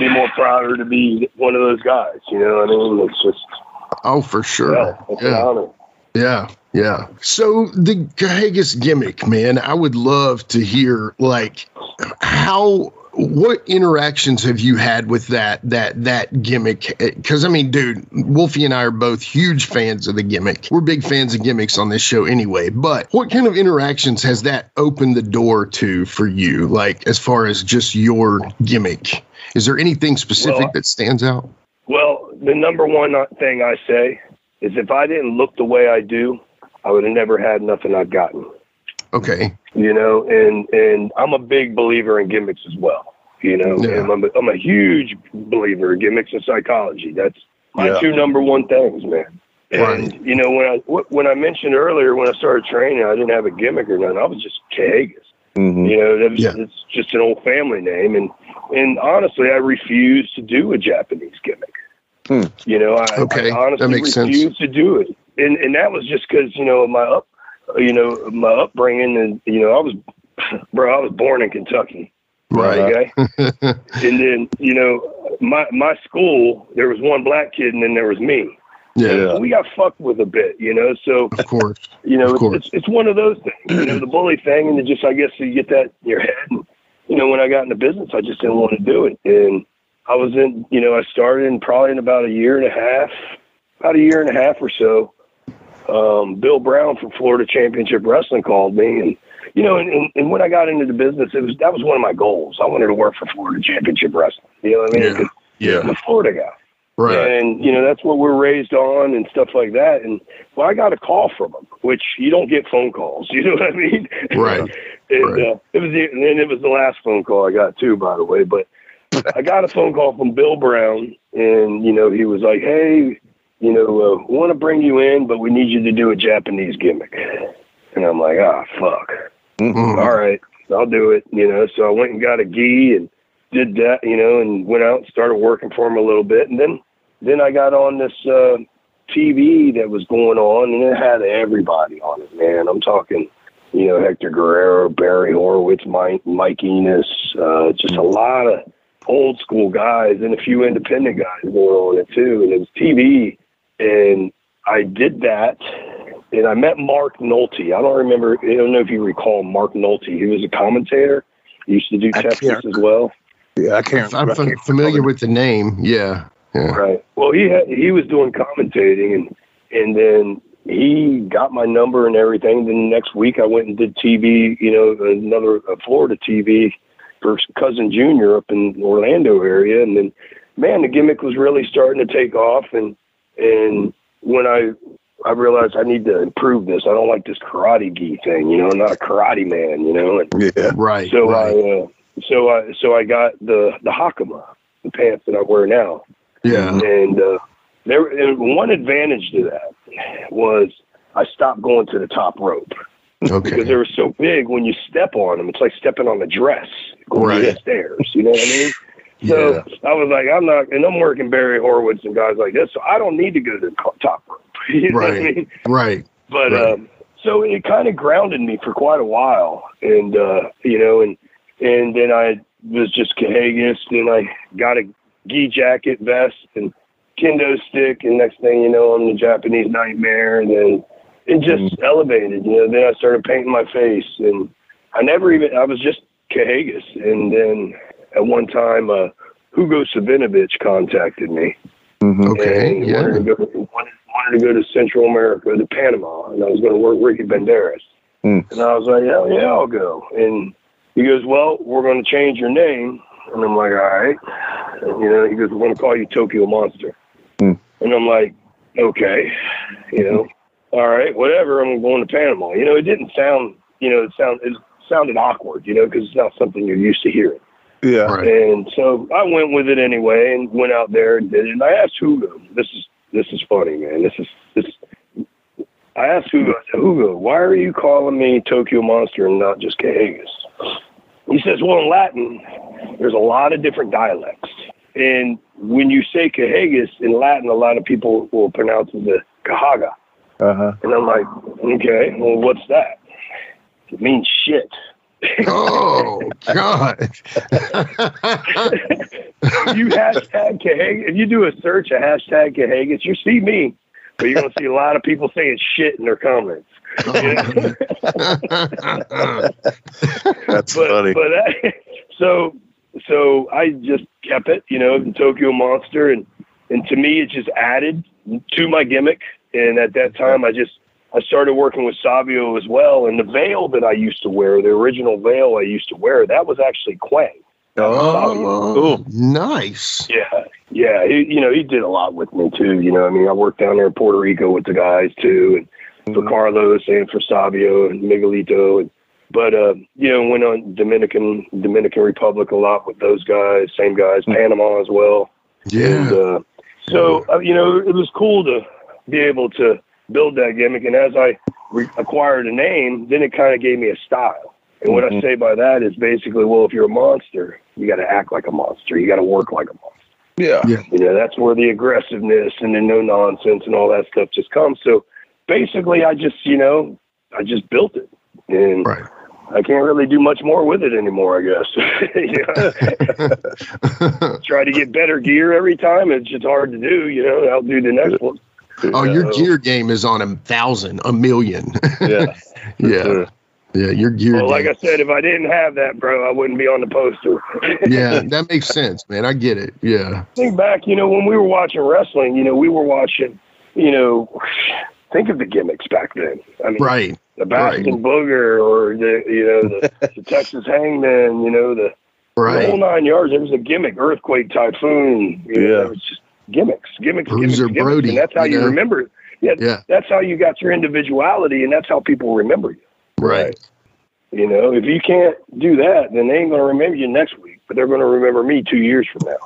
be more prouder to be one of those guys. You know, what I mean, it's just, oh, for sure. yeah, yeah. Yeah, yeah. So the Kahagas gimmick, man, I would love to hear like how what interactions have you had with that that that gimmick? Eh, because I mean, dude, Wolfie and I are both huge fans of the gimmick. We're big fans of gimmicks on this show anyway. But what kind of interactions has that opened the door to for you? Like as far as just your gimmick, is there anything specific Well, that stands out? Well, the number one uh, thing I say is if I didn't look the way I do, I would have never had nothing I've gotten. Okay, you know, and and I'm a big believer in gimmicks as well. You know, Yeah. and I'm a, I'm a huge believer in gimmicks and psychology. That's my Yeah. two number one things, man. And Right. you know, when I when I mentioned earlier when I started training, I didn't have a gimmick or nothing. I was just Kahagas. Mhm. You know, that was, Yeah. it's just an old family name, and and honestly, I refuse to do a Japanese gimmick. Hmm. You know, I, okay. I honestly refuse sense. to do it, and and that was just because you know my up, you know my upbringing, and you know I was, bro, I was born in Kentucky. Right. Okay. and then you know my my school there was one black kid and then there was me. Yeah. we got fucked with a bit, you know. So of course, you know, course. It's, it's one of those things, you know, the bully thing, and it just I guess you get that in your head. And, you know, when I got into business, I just didn't want to do it, and I was in, you know, I started in probably in about a year and a half, about a year and a half or so. Um, Bill Brown from Florida Championship Wrestling called me, and you know, and, and, when I got into the business, it was that was one of my goals. I wanted to work for Florida Championship Wrestling. You know what I mean? Yeah. yeah. I'm a Florida guy. Right. And, you know, that's what we're raised on and stuff like that. And, well, I got a call from him, which you don't get phone calls. You know what I mean? Right. and, right. Uh, it was the, and it was the last phone call I got, too, by the way. But I got a phone call from Bill Brown, and, you know, he was like, hey, you know, uh, want to bring you in, but we need you to do a Japanese gimmick. And I'm like, ah, fuck. Mm-hmm. All right, I'll do it. You know, so I went and got a gi and did that, you know, and went out and started working for him a little bit. And then then I got on this uh, TV that was going on, and it had everybody on it, man. I'm talking, you know, Hector Guerrero, Barry Horowitz, Mike, Mike Enos, uh, just a lot of old school guys and a few independent guys going on it too. And it was TV, and I did that, and I met Mark Nolte. I don't remember. I don't know if you recall Mark Nolte. He was a commentator. He used to do Texas as well. Yeah, I can't. I'm I can't familiar with the name. Yeah. Yeah. Right. Well, he had, he was doing commentating, and and then he got my number and everything. Then the next week, I went and did TV. You know, another uh, Florida TV for cousin Junior up in Orlando area, and then man, the gimmick was really starting to take off. And and when I I realized I need to improve this. I don't like this karate gi thing. You know, I'm not a karate man. You know. And yeah. Right. So right. I uh, so I so I got the the hakama, the pants that I wear now. Yeah. And uh, there, and one advantage to that was I stopped going to the top rope. Okay. Because they were so big, when you step on them, it's like stepping on a dress going right. the stairs. You know what I mean? So yeah. I was like, I'm not, and I'm working Barry Horowitz and guys like this, so I don't need to go to the top rope. You know right. I mean? Right. But right. um, so it kind of grounded me for quite a while, and uh, you know, and and then I was just Kahagas, and I got a gi jacket, vest, and kendo stick, and next thing you know, I'm the Japanese nightmare, and then it just mm. elevated. You know, then I started painting my face, and I never even I was just Kahagas, and then at one time, uh, Hugo Savinovich contacted me. Mm-hmm. Okay, yeah. Wanted to, go, wanted, wanted to go to Central America, to Panama, and I was going to work Ricky Banderas. Mm. And I was like, hell yeah, I'll go. And he goes, well, we're going to change your name and I'm like, all right. And, you know, he goes, we're going to call you Tokyo Monster. Mm. And I'm like, okay, you know, all right, whatever. I'm going to Panama. You know, it didn't sound, you know, it sound it sounded awkward, you know, because it's not something you're used to hearing. Yeah. Right. And so I went with it anyway, and went out there and did it. And I asked Hugo, this is this is funny, man. This is this. I asked Hugo, I said, Hugo, why are you calling me Tokyo Monster and not just Kahagas? He says, well, in Latin, there's a lot of different dialects. And when you say Kahagas in Latin, a lot of people will pronounce it the Cahaga. Uh-huh. And I'm like, okay, well, what's that? It means shit. Oh God! you hashtag Kahagas. If you do a search of hashtag Kahagas, you see me, but you're gonna see a lot of people saying shit in their comments. That's but, funny. But I, so so I just kept it, you know, the Tokyo Monster, and and to me, it just added to my gimmick. And at that time, I just I started working with Savio as well. And the veil that I used to wear, the original veil I used to wear, that was actually Kwang. Oh, nice. Yeah, yeah. He, you know, he did a lot with me too. You know, I mean, I worked down there in Puerto Rico with the guys too, and for mm-hmm. Carlos and for Savio and Miguelito. And, but, uh, you know, went on Dominican, Dominican Republic a lot with those guys, same guys, mm-hmm. Panama as well. Yeah. And, uh, so, uh, you know, it was cool to be able to build that gimmick. And as I re- acquired a name, then it kind of gave me a style. And what mm-hmm. I say by that is basically, well, if you're a monster, you got to act like a monster. You got to work like a monster. Yeah. Yeah. You know, that's where the aggressiveness and the no nonsense and all that stuff just comes. So basically, I just, you know, I just built it. And Right. I can't really do much more with it anymore, I guess. You know? Try to get better gear every time. It's just hard to do, you know, I'll do the next one. Oh, your gear game is on a thousand, a million. Yeah. yeah. sure. Yeah. Your gear Well, like game. I said, if I didn't have that, bro, I wouldn't be on the poster. yeah. That makes sense, man. I get it. Yeah. think back, you know, when we were watching wrestling, you know, we were watching, you know, think of the gimmicks back then. I mean, Right. the Bastion Booger or the, you know, the, the Texas Hangman, you know, the, the whole Right. nine yards. It was a gimmick, earthquake, typhoon. You know, Yeah. it was just gimmicks, gimmicks, Bruiser gimmicks, gimmicks. Brody, and that's how you you know? remember it. Yeah, Yeah. that's how you got your individuality, and that's how people remember you. Right. You know, if you can't do that, then they ain't going to remember you next week, but they're going to remember me two years from now.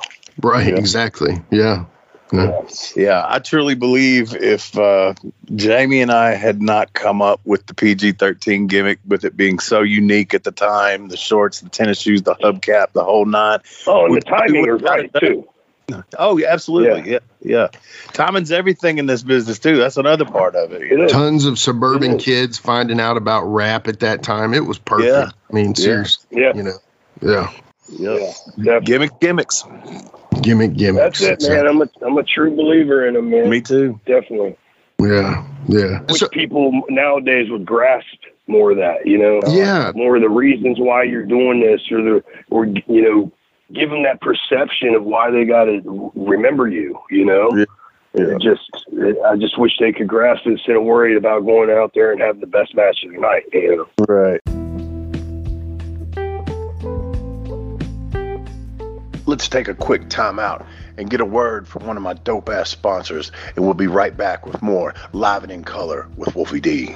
Right. Yeah. Exactly. Yeah. Yeah. Yeah, I truly believe if uh, Jamie and I had not come up with the PG 13 gimmick, with it being so unique at the time the shorts, the tennis shoes, the hubcap, the whole nine. Oh, and We- the timing we is right too. Oh, yeah, absolutely. Yeah. yeah. Timing's everything in this business, too. That's another part of it. It know? is. Tons of suburban It is. kids finding out about rap at that time. It was perfect. Yeah. I mean, seriously, Yeah, you know, yeah. Yep. yeah, definitely. Gimmick gimmicks. Gimmick, gimmicks. That's it, man. I'm a I'm a true believer in them, man. Me too. Definitely. Yeah. Yeah. Which So, people nowadays would grasp more of that, you know. Yeah. More of the reasons why you're doing this, or the or you know, give them that perception of why they got to remember you, you know. Yeah. It Just, I just wish they could grasp it instead of worried about going out there and having the best match of the night. You know. Right. Let's take a quick time out and get a word from one of my dope ass sponsors, and we'll be right back with more Live and in Color with Wolfie D.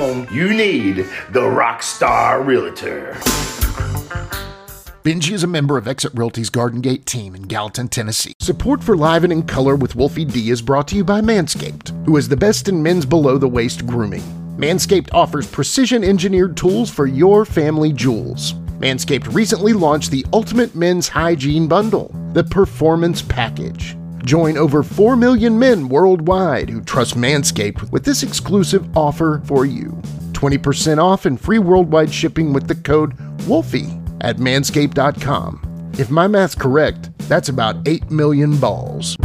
you need the Rockstar Realtor. Benji is a member of Exit Realty's Garden Gate team in Gallatin, Tennessee. Support for Live and in Color with Wolfie D is brought to you by Manscaped, who is the best in men's below the waist grooming. Manscaped offers precision engineered tools for your family jewels. Manscaped recently launched the Ultimate Men's Hygiene Bundle, the Performance Package. Join over 4 million men worldwide who trust Manscaped with this exclusive offer for you 20% off and free worldwide shipping with the code WOLFIE at manscaped.com. If my math's correct, that's about 8 million balls.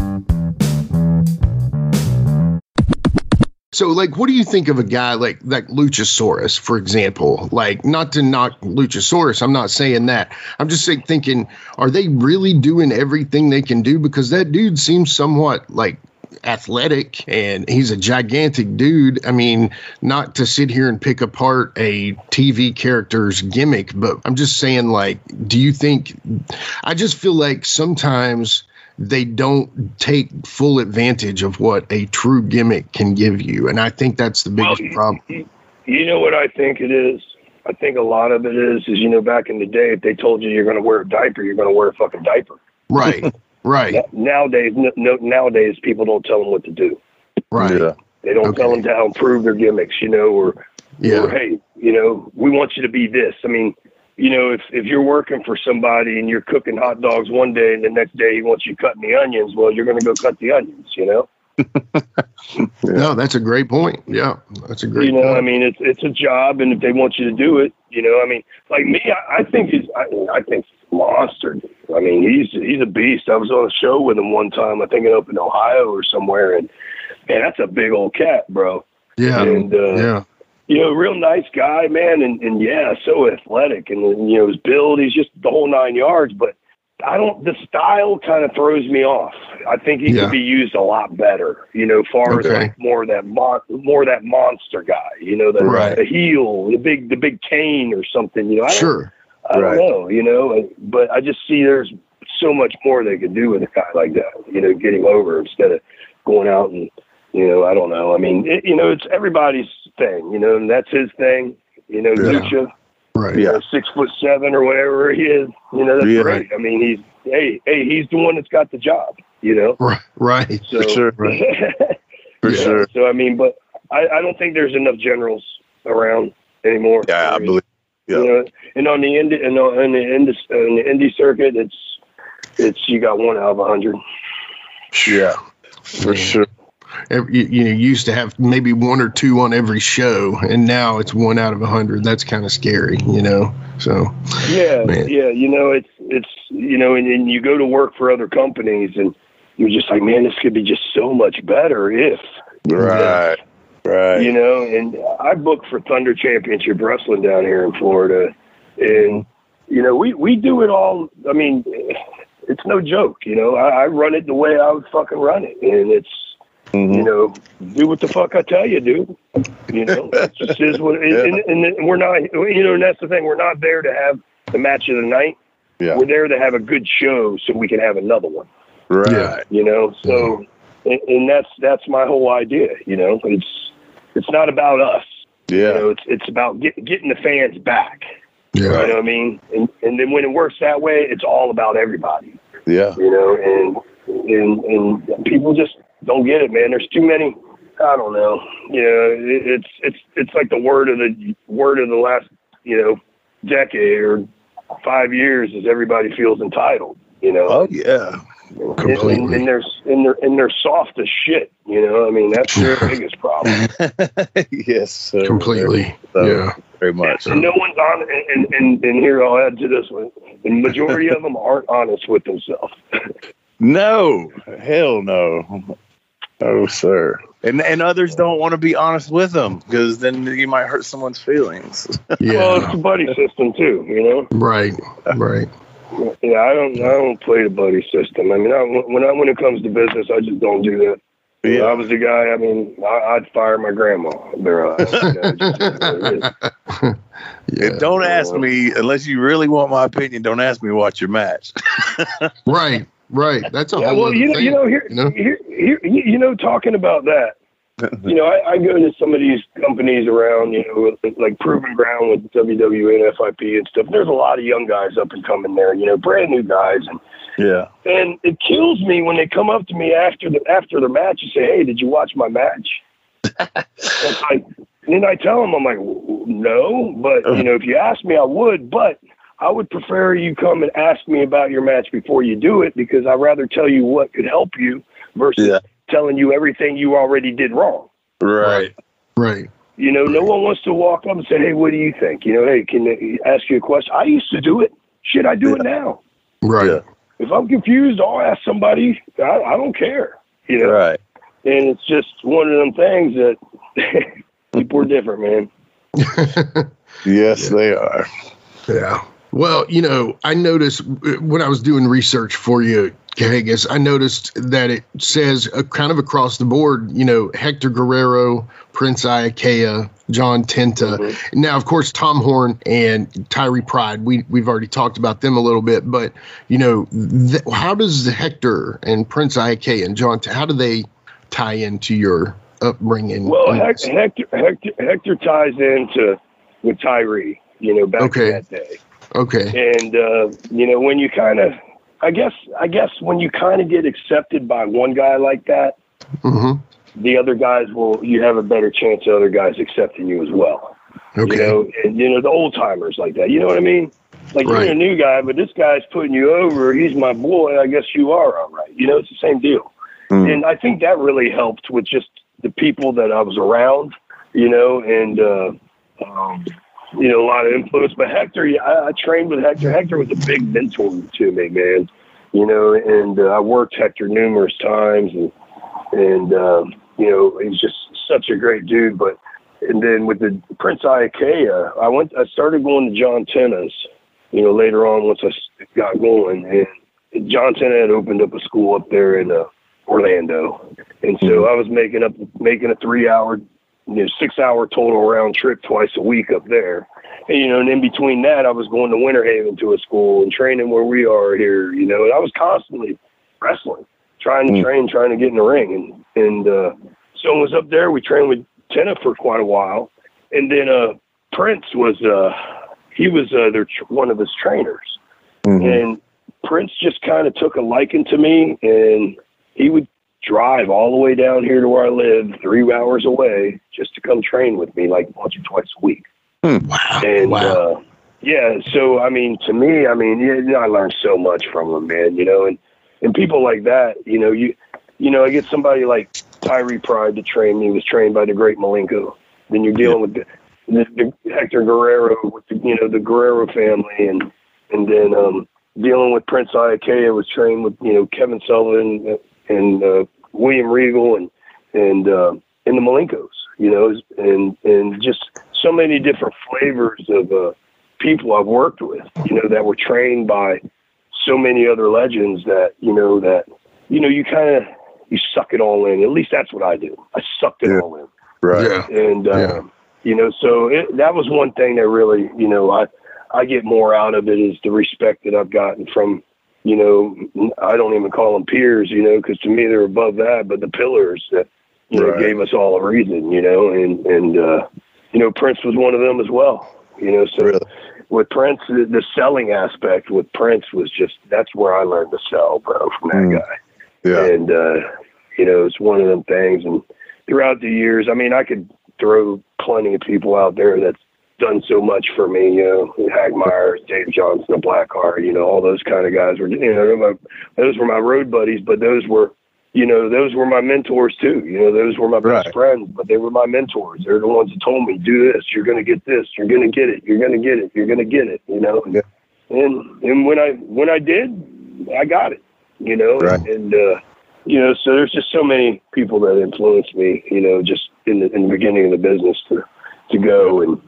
So, like, what do you think of a guy like like Luchasaurus, for example? Like, not to knock Luchasaurus, I'm not saying that. I'm just saying, thinking, are they really doing everything they can do? Because that dude seems somewhat like athletic and he's a gigantic dude. I mean, not to sit here and pick apart a TV character's gimmick, but I'm just saying, like, do you think? I just feel like sometimes they don't take full advantage of what a true gimmick can give you. And I think that's the biggest Well, problem. You, you know what I think it is? I think a lot of it is, is you know, back in the day, if they told you you're going to wear a diaper, you're going to wear a fucking diaper. Right. Right. Nowadays, no, no, nowadays people don't tell them what to do. Right. Yeah. They don't Okay. tell them to improve their gimmicks, you know, or, or Yeah. hey, you know, we want you to be this. I mean, you know, if if you're working for somebody and you're cooking hot dogs one day and the next day he wants you cutting the onions, well, you're going to go cut the onions, you know. No, that's a great point. Yeah. That's a great you know, point. I mean, it's it's a job, and if they want you to do it, you know, I mean, like me, I, I think he's, I, I think he's a monster. I mean, he's he's a beast. I was on a show with him one time, I think up in Ohio or somewhere, and man, that's a big old cat, bro. yeah. And uh, yeah. You know, real nice guy, man, and and yeah, so athletic, and you know, his build, he's just the whole nine yards. But I don't. The style kind of throws me off. I think he Yeah. could be used a lot better. You know, far as Okay. like more of that mon- more that monster guy. You know, the Right. the heel, the big the big cane or something. You know, I don't- Sure. I don't Right. know. You know, but I just see there's so much more they could do with a guy like that. You know, getting over instead of going out and you know, I don't know. I mean, it, you know, it's everybody's thing. You know, and that's his thing. You know, Yeah. Lucha Right. you Yeah. know, six foot seven or whatever he is. You know, that's Yeah. great. I mean, he's hey, hey, he's the one that's got the job. You know, Right. Right. so For sure. Right. For Yeah, sure. So I mean, but I, I don't think there's enough generals around anymore. Yeah, I mean, believe. Yeah. You know, and on the indie and on on the indie on the indie circuit, it's it's you got one out of a hundred. Yeah. For Yeah. sure. Every, you, you know, used to have maybe one or two on every show, and now it's one out of a hundred. That's kind of scary, you know. So, Yeah, Man. yeah. You know, it's it's you know, and, and you go to work for other companies, and you're just like, man, this could be just so much better if Right. Right. you know. And I booked for Thunder Championship Wrestling down here in Florida, and you know, we we do it all. I mean, it's no joke. You know, I, I run it the way I would fucking run it, and it's Mhm. you know, do what the fuck I tell you, dude. You know, it just is what. It, and, and, and we're not, you know, and that's the thing. We're not there to have the match of the night. Yeah. We're there to have a good show so we can have another one. Right. Yeah. You know, so and, and that's that's my whole idea. You know, it's it's not about us. You Yeah. know, it's it's about get, getting the fans back. yeah. You know what I mean? And and then when it works that way, it's all about everybody. Yeah. You know, and and and people just don't get it, man. There's too many. I don't know. You know, it, it's it's it's like the word of the word of the last you know decade or five years is everybody feels entitled. You know, Oh yeah. completely. and, and they're and they're and they're soft as shit. You know, I mean that's their biggest problem. yes. Sir. Completely. So, Yeah. Very much. And no one's on. And, and and here I'll add to this one: the majority of them aren't honest with themselves. No. Hell no. Oh, sir. And and others don't want to be honest with them because then you might hurt someone's feelings. Well, it's Yeah. a buddy system too. You know. Right. Right. Yeah, I don't. I don't play the buddy system. I mean, I, when I, when it comes to business, I just don't do that. You know, I was the guy. I mean, I, I'd fire my grandma. There, you know, it just is what it is. Yeah. Don't ask me unless you really want my opinion. Don't ask me to watch your match. Right. Right. That's a Yeah, whole well, other you know, thing, you know, here, you know? here, here, you you know, talking about that, you know, I, I go to some of these companies around, you know, with, like Proven Ground with WWE and FIP and stuff. There's a lot of young guys up and coming there, you know, brand new guys, and yeah. and it kills me when they come up to me after the after the match and say, "Hey, did you watch my match?" it's like, and then I tell them, I'm like, "No, but you know, if you ask me, I would, but I would prefer you come and ask me about your match before you do it because I'd rather tell you what could help you versus Yeah. telling you everything you already did wrong." Right. Right. You know, no one wants to walk up and say, "Hey, what do you think?" You know, "Hey, can I ask you a question?" I used to do it. Shit, I do it now. Right. Yeah. If I'm confused, I'll ask somebody. I, I don't care. You know, Right. and it's just one of them things that people are different, man. Yes, they are. Yeah. Well, you know, I noticed uh, when I was doing research for you, Haggis, I noticed that it says uh, kind of across the board, you know, Hector Guerrero, Prince Iaukea, John Tenta. Now, of course, Tom Horn and Tyree Pride, we, we've already talked about them a little bit, but, you know, th- how does Hector and Prince Iaukea and John, how do they tie into your upbringing? Well, Hector, Hector, Hector, Hector ties into with Tyree, you know, back Okay. in that day. Okay. And uh, you know, when you kind of, I guess, I guess when you kind of get accepted by one guy like that, hmm the other guys will. You have a better chance of other guys accepting you as well. Okay. You know, and you know the old timers like that. You know what I mean? Like Right. you're a new guy, but this guy's putting you over. He's my boy. I guess you are all right. You know, it's the same deal. Mm. And I think that really helped with just the people that I was around. You know, and uh, um, you know a lot of influence. But Hector, I, I trained with Hector. Hector was a big mentor to me, man. You know, and uh, I worked Hector numerous times, and and um, you know he's just such a great dude. But and then with the Prince Iaukea, I went. I started going to John Tenta's. You know, later on once I got going, and and Johnson had opened up a school up there in uh, Orlando, and so mm-hmm. I was making up making a three hour, you know, six hour total round trip twice a week up there. And, you know, and in between that, I was going to Winter Haven to a school and training where we are here. You know, and I was constantly wrestling, trying to mm-hmm. train, trying to get in the ring, and and uh, so I was up there. We trained with Tenta for quite a while, and then uh, Prince was uh, he was uh, their one of his trainers, mm-hmm. and Prince just kind of took a liking to me, and he would drive all the way down here to where I live, three hours away, just to come train with me, like once or twice a week. Mm, wow! And wow. Uh, yeah, so I mean, to me, I mean, yeah, I learned so much from him, man. You know, and and people like that, you know, you you know, I get somebody like Tyree Pride to train me. Was trained by the great Malenko. Then you're dealing with the, the, the Hector Guerrero with the, you know the Guerrero family, and and then um, dealing with Prince Iaukea was trained with you know Kevin Sullivan and uh, William Regal and and uh, and the Malenkos, you know, and and just so many different flavors of uh, people I've worked with, you know, that were trained by so many other legends that you know that you know you kind of you suck it all in. At least that's what I do. I sucked it yeah. all in. Right. Yeah. And uh, yeah. you know, so it, that was one thing that really, you know, I I get more out of it is the respect that I've gotten from, you know, I don't even call them peers, you know, because to me they're above that, but the pillars that you know right. gave us all a reason, you know, and and uh, you know Prince was one of them as well, you know, so. Really? With Prince, the, the selling aspect with Prince was just that's where I learned to sell, bro, from that mm. guy yeah. And, uh, you know, it's one of them things. And throughout the years, I mean, I could throw plenty of people out there that's done so much for me, you know, Hagmeyer, Dave Johnson, the Blackheart, you know, all those kind of guys were, you know, my, those were my road buddies, but those were, you know, those were my mentors too. You know, those were my best right. friends, but they were my mentors. They're the ones that told me, do this, you're going to get this, you're going to get it, you're going to get it, you're going to get it, you know? Yeah. And, and when I, when I did, I got it you know, right. and, uh, you know, so there's just so many people that influenced me, you know, just in the, in the beginning of the business to, to go and, and,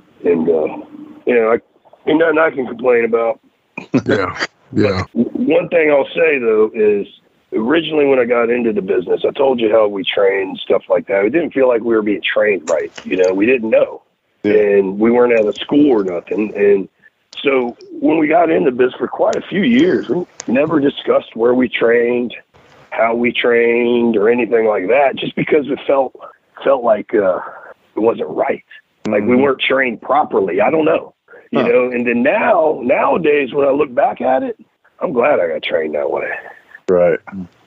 know, I, ain't nothing I can complain about. yeah. Yeah. One thing I'll say though is originally when I got into the business, I told you how we trained stuff like that. It didn't feel like we were being trained right. You know, we didn't know, yeah. and we weren't out of school or nothing. And so when we got into this for quite a few years, we never discussed where we trained, how we trained, or anything like that, just because it felt felt like uh, it wasn't right. Like we mm-hmm. weren't trained properly. I don't know, you huh. know. And then now, nowadays, when I look back at it, I'm glad I got trained that way. Right.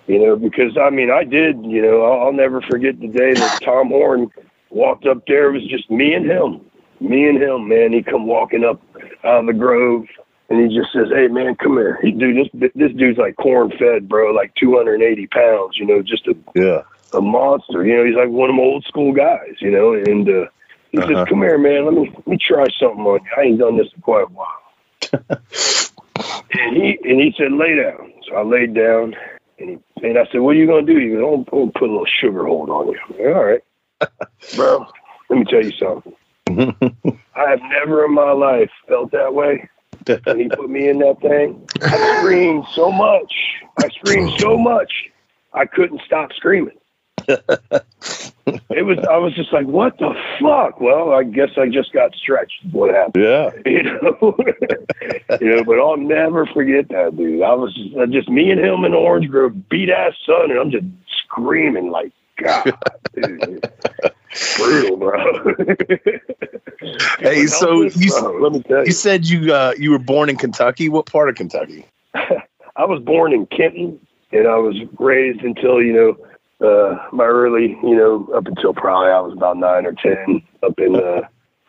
You know, because I mean, I did. You know, I'll, I'll never forget the day that Tom Horn walked up there. It was just me and him me and him, man, he come walking up out of the grove and he just says, Hey man, come here. He dude, this this dude's like corn fed, bro, like two hundred and eighty pounds, you know, just a yeah. a monster. You know, he's like one of them old school guys, you know, and uh he uh-huh. says, Come here, man, let me let me try something on you. I ain't done this in quite a while. and he and he said, Lay down. So I laid down and he and I said, What are you gonna do? He goes, I'm, I'm gonna put a little sugar hold on you. Said, All right. bro, let me tell you something. I have never in my life felt that way. And he put me in that thing, I screamed so much. I screamed so much, I couldn't stop screaming. it was. I was just like, "What the fuck?" Well, I guess I just got stretched. What happened? Yeah, you know, you know. But I'll never forget that dude. I was just, uh, just me and him in Orange Grove, beat ass son, and I'm just screaming like, "God, dude." brutal, bro. hey, so you, Let me tell you. you said you uh, you were born in Kentucky. What part of Kentucky? I was born in Kenton, and I was raised until you know uh, my early, you know, up until probably I was about nine or ten, up in uh,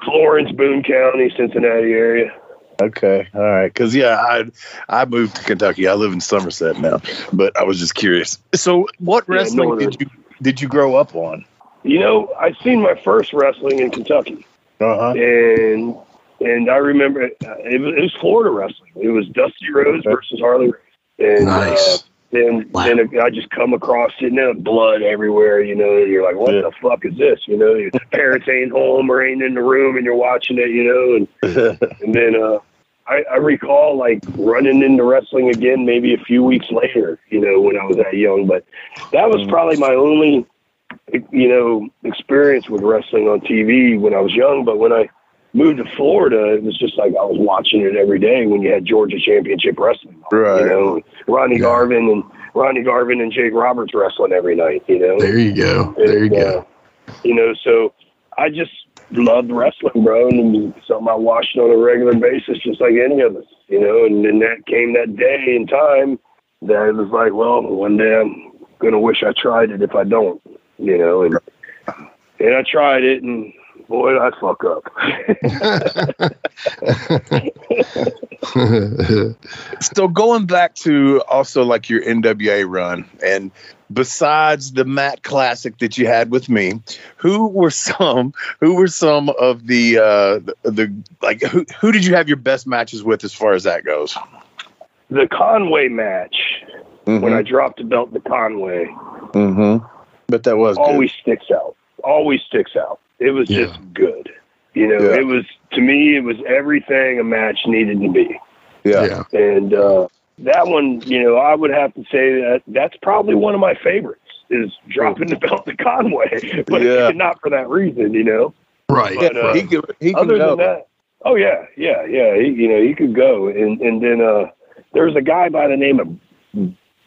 Florence, Boone County, Cincinnati area. Okay, all right. Because yeah, I I moved to Kentucky. I live in Somerset now, but I was just curious. So, what wrestling yeah, did you did you grow up on? You know, I seen my first wrestling in Kentucky, uh-huh. and and I remember it, it, was, it was Florida wrestling. It was Dusty Rhodes versus Harley Race. And, nice. Uh, then wow. then I just come across it, and blood everywhere. You know, and you're like, what yeah. the fuck is this? You know, your parents ain't home or ain't in the room, and you're watching it. You know, and and then uh, I, I recall like running into wrestling again maybe a few weeks later, you know, when I was that young. But that was probably my only, you know, experience with wrestling on TV when I was young. But when I moved to Florida, it was just like I was watching it every day when you had Georgia Championship Wrestling. Right. You know, Ronnie Yeah. Garvin and Ronnie Garvin and Jake Roberts wrestling every night, you know. There you go. There you And, go. uh, you know, so I just loved wrestling, bro, and it was something I watched on a regular basis, just like any of us, you know. And then that came that day in time that it was like, well, one day I'm gonna wish I tried it if I don't, you know. And and I tried it, and boy, did I fuck up. So going back to also like your NWA run, and besides the Matt Classic that you had with me, who were some who were some of the uh the, the like who who did you have your best matches with as far as that goes? the Conway match when I dropped the belt to Conway. mm-hmm. But that was good. always sticks out. Always sticks out. It was Yeah. just good. You know, Yeah. it was to me it was everything a match needed to be. yeah. yeah. And uh that one, you know, I would have to say that that's probably one of my favorites is dropping the belt to Conway. But Yeah. not for that reason, you know. Right. But, uh, he could he could Other go. than that, oh yeah, yeah, yeah. He, you know, he could go. And and then uh there was a guy by the name of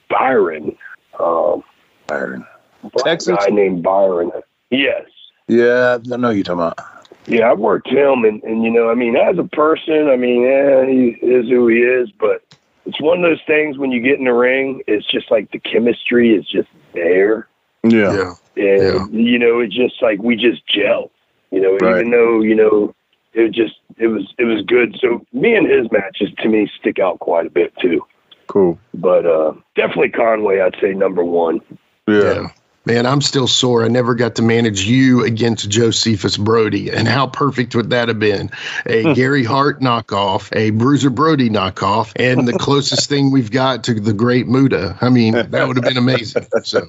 Byron. Um Byron. black Texas? guy named Byron. Yes. Yeah, I know who you're talking about. Yeah, I've worked him, and, and you know, I mean, as a person, I mean, yeah, he is who he is, but it's one of those things when you get in the ring, it's just like the chemistry is just there, Yeah. Yeah. and you know, it's just like we just gel, you know, Right. even though you know, it just it was it was good. So me and his matches to me stick out quite a bit too, Cool. but uh definitely Conway, I'd say number one. Yeah. Yeah. Man, I'm still sore. I never got to manage you against Josephus Brody. And how perfect would that have been? A Gary Hart knockoff, a Bruiser Brody knockoff, and the closest thing we've got to the great Muta. I mean, that would have been amazing. So,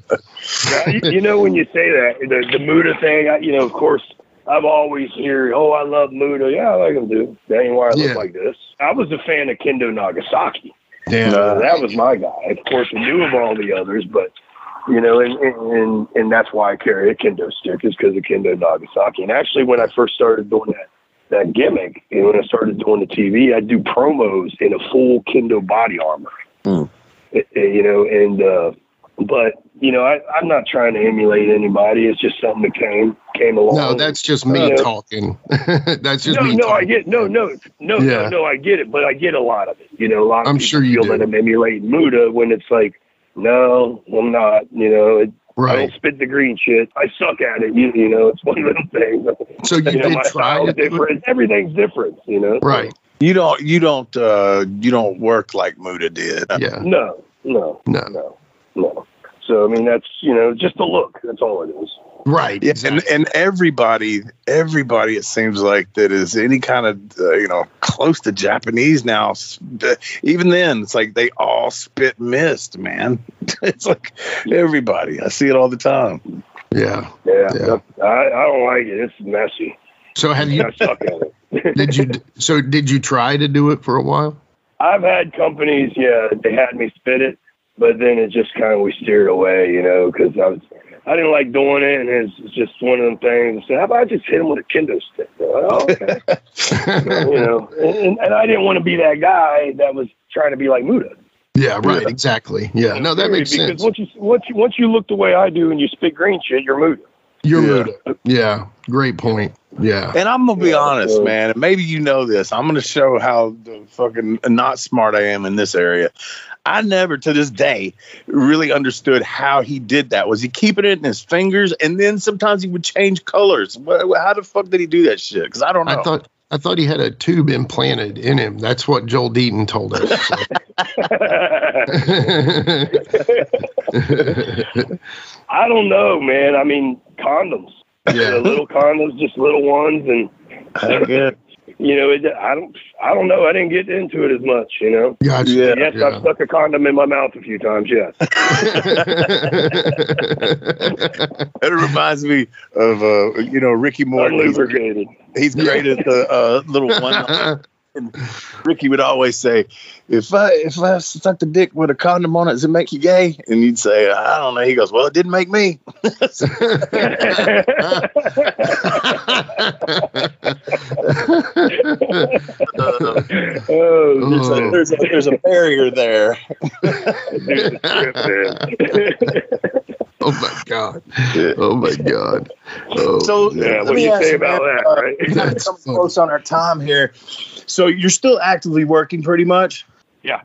you, you know, when you say that, the, the Muta thing, I, you know, of course, I've always heard, oh, I love Muta. Yeah, I like him too. That ain't why I Yeah. look like this. I was a fan of Kendo Nagasaki. yeah. Uh, that was my guy. Of course, I knew of all the others, but, you know, and, and, and that's why I carry a Kendo stick is because of Kendo Nagasaki. And actually, when I first started doing that, that gimmick, and when I started doing the TV, I'd do promos in a full Kendo body armor. Hmm. Eh, eh, You know, and, uh, but you know, I, I'm not trying to emulate anybody. It's just something that came came along. No, that's just me Uh, talking. that's just no, me no, I get no, no, no, Yeah. no, no, I get it, but I get a lot of it. You know, a lot of I'm people sure you feel do. that I'm emulating Muta when it's like, no, I'm not. You know, it, I don't spit the green shit. I suck at it. You, you know, it's one of them things. So you you know, did my try style is it? different. Everything's different. You know, Right. You don't you don't uh you don't work like Muta did. Yeah. No, no, No. no, no. So I mean, that's you know, just a look. That's all it is. Right. Yeah, Exactly. and, and everybody, everybody, it seems like that is any kind of uh, you know close to Japanese now. uh, Even then, it's like they all spit mist, man. It's like everybody. I see it all the time. yeah. Yeah, Yeah. I, I don't like it. It's messy. So have you I suck at it. did you so did you try to do it for a while? I've had companies, yeah, they had me spit it, but then it just kind of we steered away, you know, because I was I didn't like doing it, and it's, it's just one of them things. I said, how about I just hit him with a kendo stick? Like, oh, okay, you know, and, and I didn't want to be that guy that was trying to be like Muta. Yeah, right, exactly. Yeah. No, that makes because sense. once you once you once you look the way I do and you spit green shit, you're Muta. You're Yeah. Muta. Yeah. Great point. Yeah. And I'm gonna be Yeah, honest, so- man. and Maybe you know this. I'm gonna show how the fucking not smart I am in this area. I never, to this day, really understood how he did that. Was he keeping it in his fingers, and then sometimes he would change colors? How the fuck did he do that shit? Because I don't know. I thought I thought he had a tube implanted in him. That's what Joel Deaton told us. I don't know, man. I mean, condoms. Yeah. The little condoms, just little ones, and yeah. you know, it, I don't, I don't know. I didn't get into it as much, you know. gotcha. Yeah. Yes, Yeah. I've stuck a condom in my mouth a few times. Yes. It reminds me of uh, you know Ricky Morton. He's, Unlubricated. he's great at the uh, little one and Ricky would always say, "If I if I sucked a dick with a condom on it, does it make you gay?" And you'd say, "I don't know." He goes, "Well, it didn't make me." oh, there's a, there's a, there's a barrier there. oh my god! Oh my god! Oh, so yeah, what do you say about that? Uh, right? Coming close on our time here. So you're still actively working, pretty much. Yeah.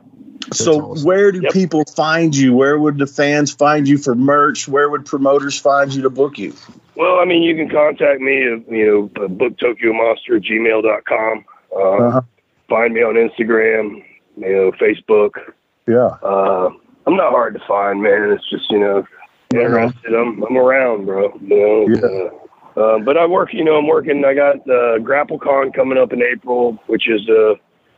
so awesome. where do yep. people find you? Where would the fans find you for merch? Where would promoters find you to book you? Well, I mean, you can contact me, at, you know, book Tokyo Monster at gmail.com. Uh, uh-huh. Find me on Instagram, you know, Facebook. Yeah. Uh, I'm not hard to find, man. It's just, you know, interested. I'm, I'm around, bro. You know, yeah. Uh, uh, but I work, you know, I'm working. I got uh, GrappleCon coming up in April, which is uh,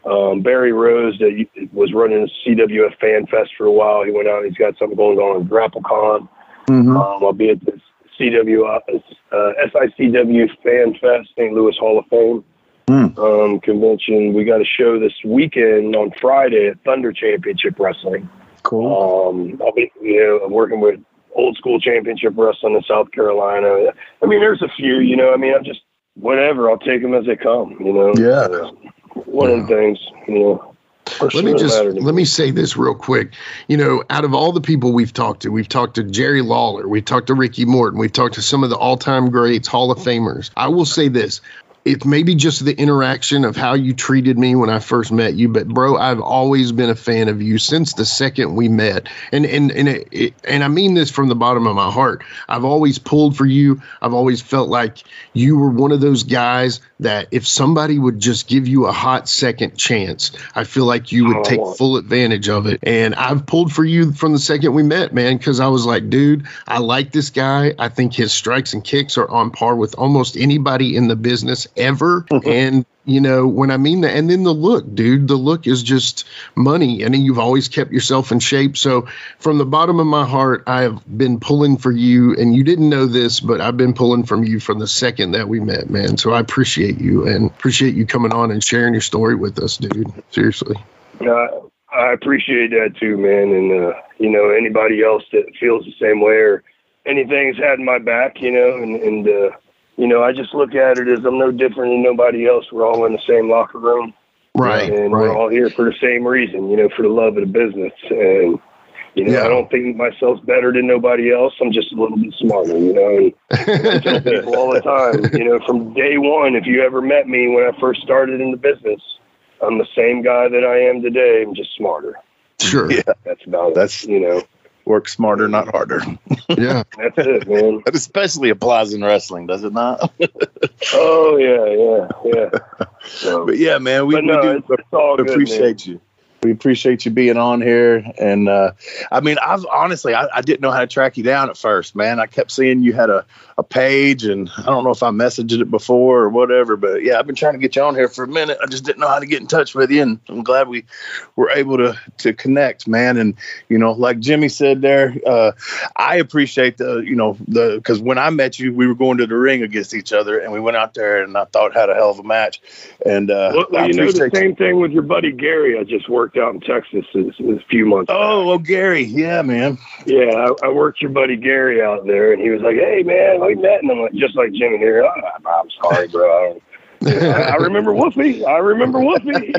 um, Barry Rose that was running CWF Fan Fest for a while. He went out. He's got something going on with GrappleCon. Mm-hmm. Um, I'll be at this CW uh, SICW Fan Fest, St. Louis Hall of Fame mm. um, convention. We got a show this weekend on Friday at Thunder Championship Wrestling. Cool. Um, I'll be, you know, I'm working with old school championship wrestling in South Carolina. I mean, there's a few, you know. I mean, I'm just whatever. I'll take them as they come, you know. Yeah. One yeah. of the things, you know. Let me just let me say this real quick. You know, out of all the people we've talked to, we've talked to Jerry Lawler, we've talked to Ricky Morton, we've talked to some of the all-time greats, Hall of Famers. I will say this: it's maybe just the interaction of how you treated me when I first met you, but bro, I've always been a fan of you since the second we met, and and and it, it, and I mean this from the bottom of my heart. I've always pulled for you. I've always felt like you were one of those guys that if somebody would just give you a hot second chance, I feel like you would take oh. full advantage of it. And I've pulled for you from the second we met, man, because I was like, dude, I like this guy. I think his strikes and kicks are on par with almost anybody in the business ever. and you know when i mean that and then the look dude the look is just money. And you've always kept yourself in shape. So from the bottom of my heart i have been pulling for you and you didn't know this but i've been pulling from you from the second that we met man. So i appreciate you and appreciate you coming on and sharing your story with us dude. Seriously. Uh, i appreciate that too man. And uh, you know anybody else that feels the same way or anything's had my back you know and, and uh you know, I just look at it as I'm no different than nobody else. We're all in the same locker room. Right. And right. we're all here for the same reason, you know, for the love of the business. And, you know, yeah. I don't think myself's better than nobody else. I'm just a little bit smarter, you know. And I tell people all the time, you know, from day one, if you ever met me when I first started in the business, I'm the same guy that I am today. I'm just smarter. Sure. Yeah. That's about it. That's, it, you know work smarter, not harder. yeah, that's it, man. That especially applies in wrestling, does it not? oh yeah, yeah, yeah. So, but yeah, man, we, no, we do it's, it's appreciate good, you we appreciate you being on here. And uh, I mean, I've honestly, I, I, didn't know how to track you down at first, man. I kept seeing you had a, a page, and I don't know if I messaged it before or whatever, but yeah, I've been trying to get you on here for a minute. I just didn't know how to get in touch with you, and I'm glad we were able to to connect, man. And you know, like Jimmy said there, uh, I appreciate the, you know, the because when I met you, we were going to the ring against each other, and we went out there, and I thought had a hell of a match. And uh, well, you know, the same you. thing with your buddy Gary. I just worked worked out in Texas a, a few months. Oh, well, Gary, yeah, man. Yeah, I, I, worked your buddy Gary out there, and he was like, "Hey, man, we met," and I'm like, just like Jimmy here. Oh, I'm sorry, bro. I, I remember Woofy. I remember Woofy.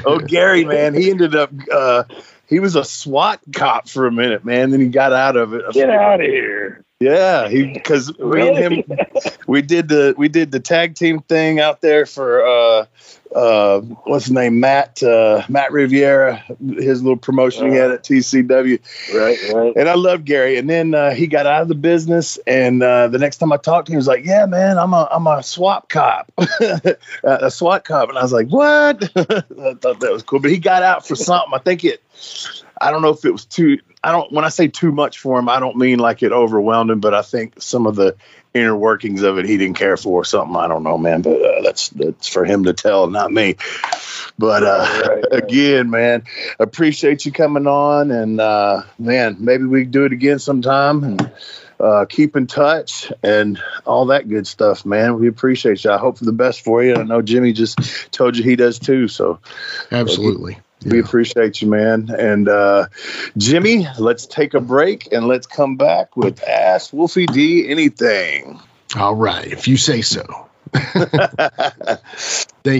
oh, Gary, man, he ended up. Uh, he was a SWAT cop for a minute, man. Then he got out of it. Get out of here. Yeah, he because really? me and him, we did the we did the tag team thing out there for uh, uh, what's his name, Matt uh, Matt Riviera, his little promotion he had at TCW. Right, right. And I love Gary. And then uh, he got out of the business, and uh, the next time I talked to him, he was like, "Yeah, man, I'm a I'm a swap cop, a SWAT cop." And I was like, "What?" I thought that was cool. But he got out for something. I think it. I don't know if it was too. I don't. When I say too much for him, I don't mean like it overwhelmed him, but I think some of the inner workings of it he didn't care for or something. I don't know, man. But uh, that's that's for him to tell, not me. But uh, right, right. again, man, appreciate you coming on, and uh, man, maybe we can do it again sometime. And uh, keep in touch and all that good stuff, man. We appreciate you. I hope for the best for you. I know Jimmy just told you he does too. So absolutely. We yeah. appreciate you, man. And uh, Jimmy, let's take a break and let's come back with Ask Wolfie D Anything. All right, if you say so. Thank,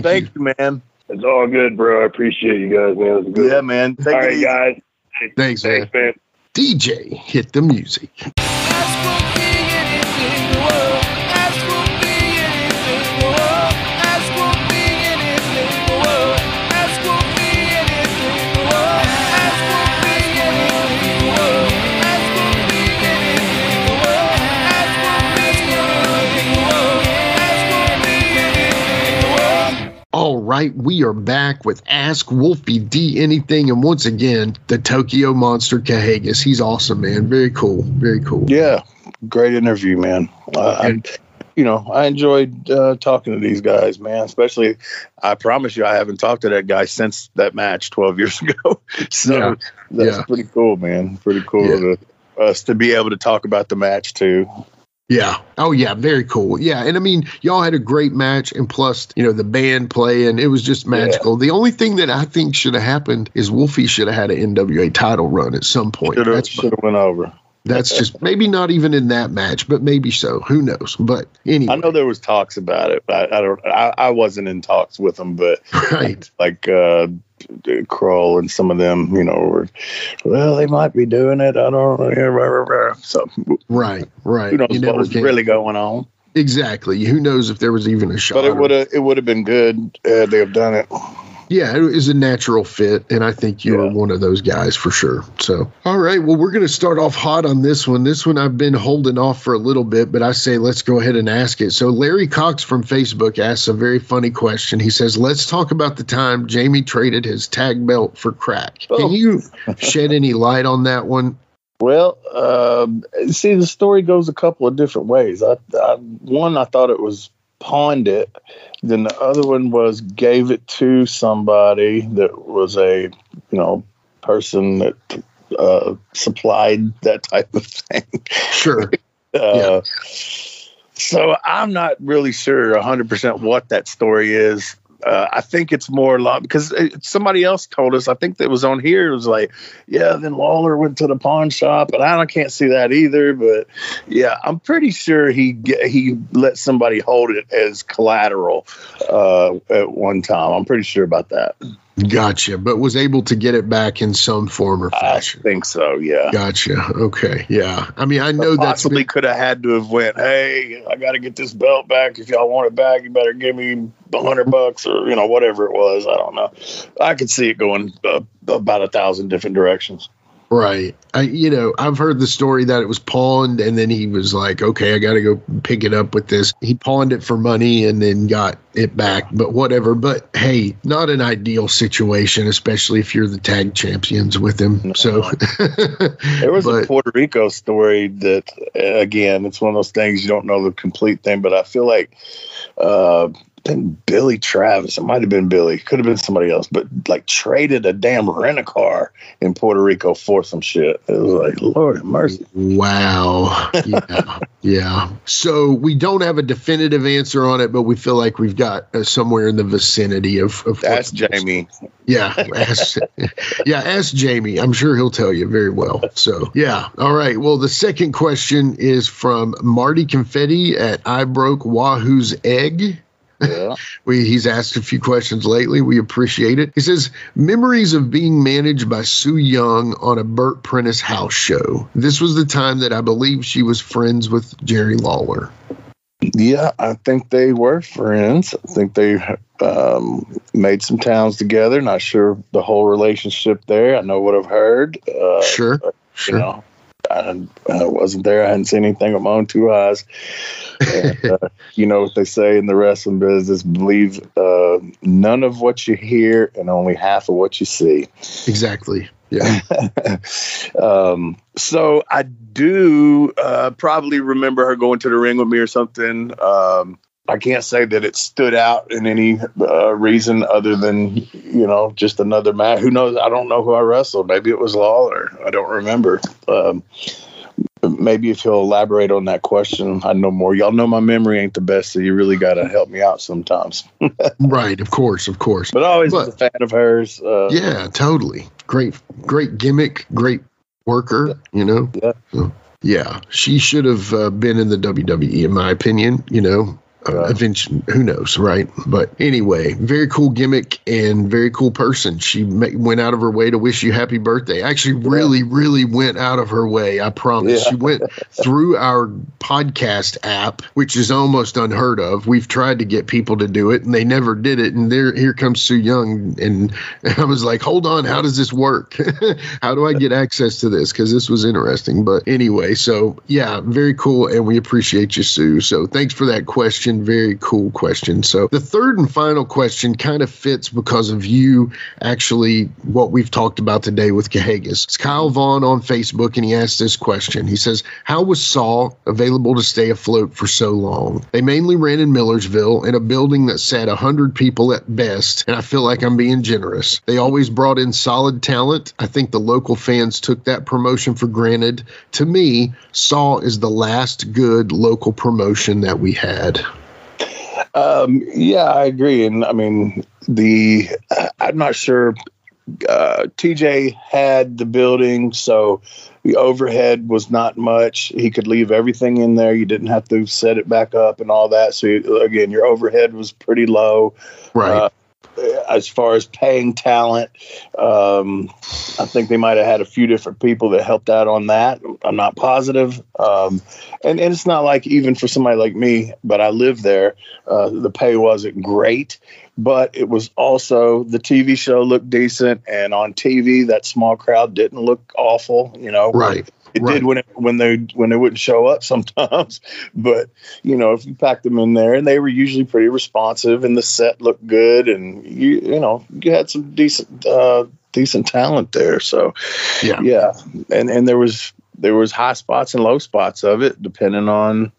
Thank you. you. man. It's all good, bro. I appreciate you guys, man. yeah, one. man. Take all right, guys. Thanks, Thanks man. man. DJ, hit the music. Right, we are back with Ask Wolfie D Anything. And once again, the Tokyo Monster Kahagas. He's awesome, man. Very cool. Very cool. Yeah, great interview, man. Uh, and, you know, I enjoyed uh, talking to these guys, man. Especially, I promise you, I haven't talked to that guy since that match 12 years ago. so yeah. that's yeah. pretty cool, man. Pretty cool yeah. to us to be able to talk about the match too. Yeah. Oh, yeah. Very cool. Yeah. And I mean, y'all had a great match, and plus, you know, the band playing, it was just magical. Yeah. The only thing that I think should have happened is Wolfie should have had an NWA title run at some point. That should have went over. That's just maybe not even in that match, but maybe so. Who knows? But anyway, I know there was talks about it. But I, don't. I, I wasn't in talks with them, but right, like uh, Kroll and some of them, you know, were well, they might be doing it. I don't know. So right, right. Who knows what was can. really going on? Exactly. Who knows if there was even a shot? But it would have. It would have been good. Uh, they have done it yeah, it is a natural fit, and I think you yeah. are one of those guys for sure. So, all right, well, we're going to start off hot on this one. This one I've been holding off for a little bit, but I say let's go ahead and ask it. So, Larry Cox from Facebook asks a very funny question. He says, "Let's talk about the time Jamie traded his tag belt for crack. Oh. Can you shed any light on that one?" Well, um, see, the story goes a couple of different ways. I, I, one, I thought it was pawned it. Then the other one was gave it to somebody that was a, you know, person that uh, supplied that type of thing. Sure. uh, yeah. So I'm not really sure 100% what that story is uh, I think it's more like because somebody else told us. I think that was on here. It was like, yeah, then Lawler went to the pawn shop, and I can't see that either. But yeah, I'm pretty sure he he let somebody hold it as collateral uh, at one time. I'm pretty sure about that. Gotcha, but was able to get it back in some form or fashion. I think so. Yeah. Gotcha. Okay. Yeah. I mean, I know that possibly been- could have had to have went. Hey, I got to get this belt back. If y'all want it back, you better give me a hundred bucks or you know whatever it was. I don't know. I could see it going uh, about a thousand different directions. Right. I, you know, I've heard the story that it was pawned and then he was like, okay, I got to go pick it up with this. He pawned it for money and then got it back, but whatever. But hey, not an ideal situation, especially if you're the tag champions with him. No. So there was but, a Puerto Rico story that, again, it's one of those things you don't know the complete thing, but I feel like, uh, think Billy Travis. It might have been Billy. Could have been somebody else, but like traded a damn rent a car in Puerto Rico for some shit. It was like, Lord have mercy. Wow. Yeah. yeah. So we don't have a definitive answer on it, but we feel like we've got uh, somewhere in the vicinity of. of ask Jamie. Yeah. Ask, yeah. Ask Jamie. I'm sure he'll tell you very well. So, yeah. All right. Well, the second question is from Marty Confetti at I Broke Wahoo's Egg. Yeah. we, he's asked a few questions lately. We appreciate it. He says, Memories of being managed by Sue Young on a Bert Prentice house show. This was the time that I believe she was friends with Jerry Lawler. Yeah, I think they were friends. I think they um, made some towns together. Not sure the whole relationship there. I know what I've heard. Uh, sure. Sure. You know, I, I, wasn't there. I hadn't seen anything with my own two eyes. And, uh, you know what they say in the wrestling business: believe uh, none of what you hear and only half of what you see. Exactly. Yeah. um, so I do uh, probably remember her going to the ring with me or something. Um, I can't say that it stood out in any uh, reason other than you know just another match. Who knows? I don't know who I wrestled. Maybe it was Lawler. I don't remember. Um, maybe if he'll elaborate on that question, I know more. Y'all know my memory ain't the best, so you really got to help me out sometimes. right, of course, of course. But always but, a fan of hers. Uh, yeah, totally. Great, great gimmick, great worker. You know. Yeah. So, yeah, she should have uh, been in the WWE, in my opinion. You know, uh, eventually, who knows, right? But anyway, very cool gimmick and very cool person. She went out of her way to wish you happy birthday. Actually, really, yeah. really went out of her way. I promise. Yeah. She went through our podcast app, which is almost unheard of. We've tried to get people to do it, and they never did it. And there, here comes Sue Young, and I was like, "Hold on, how does this work? how do I get access to this? Because this was interesting." But anyway, so yeah, very cool, and we appreciate you, Sue. So thanks for that question question. Very cool question. So the third and final question kind of fits because of you actually what we've talked about today with Kahagas. It's Kyle Vaughn on Facebook and he asked this question. He says, How was Saw available to stay afloat for so long? They mainly ran in Millersville in a building that sat 100 people at best, and I feel like I'm being generous. They always brought in solid talent. I think the local fans took that promotion for granted. To me, Saw is the last good local promotion that we had. Um, yeah, I agree, and I mean the. I'm not sure. Uh, TJ had the building, so the overhead was not much. He could leave everything in there. You didn't have to set it back up and all that. So you, again, your overhead was pretty low. Right. Uh, as far as paying talent, um, I think they might have had a few different people that helped out on that. I'm not positive. Um, and, and it's not like even for somebody like me, but I live there, uh, the pay wasn't great, but it was also the TV show looked decent. And on TV, that small crowd didn't look awful, you know. Right. It right. did when it, when they when they wouldn't show up sometimes, but you know if you packed them in there and they were usually pretty responsive and the set looked good and you you know you had some decent uh, decent talent there. So yeah, yeah, and and there was there was high spots and low spots of it depending on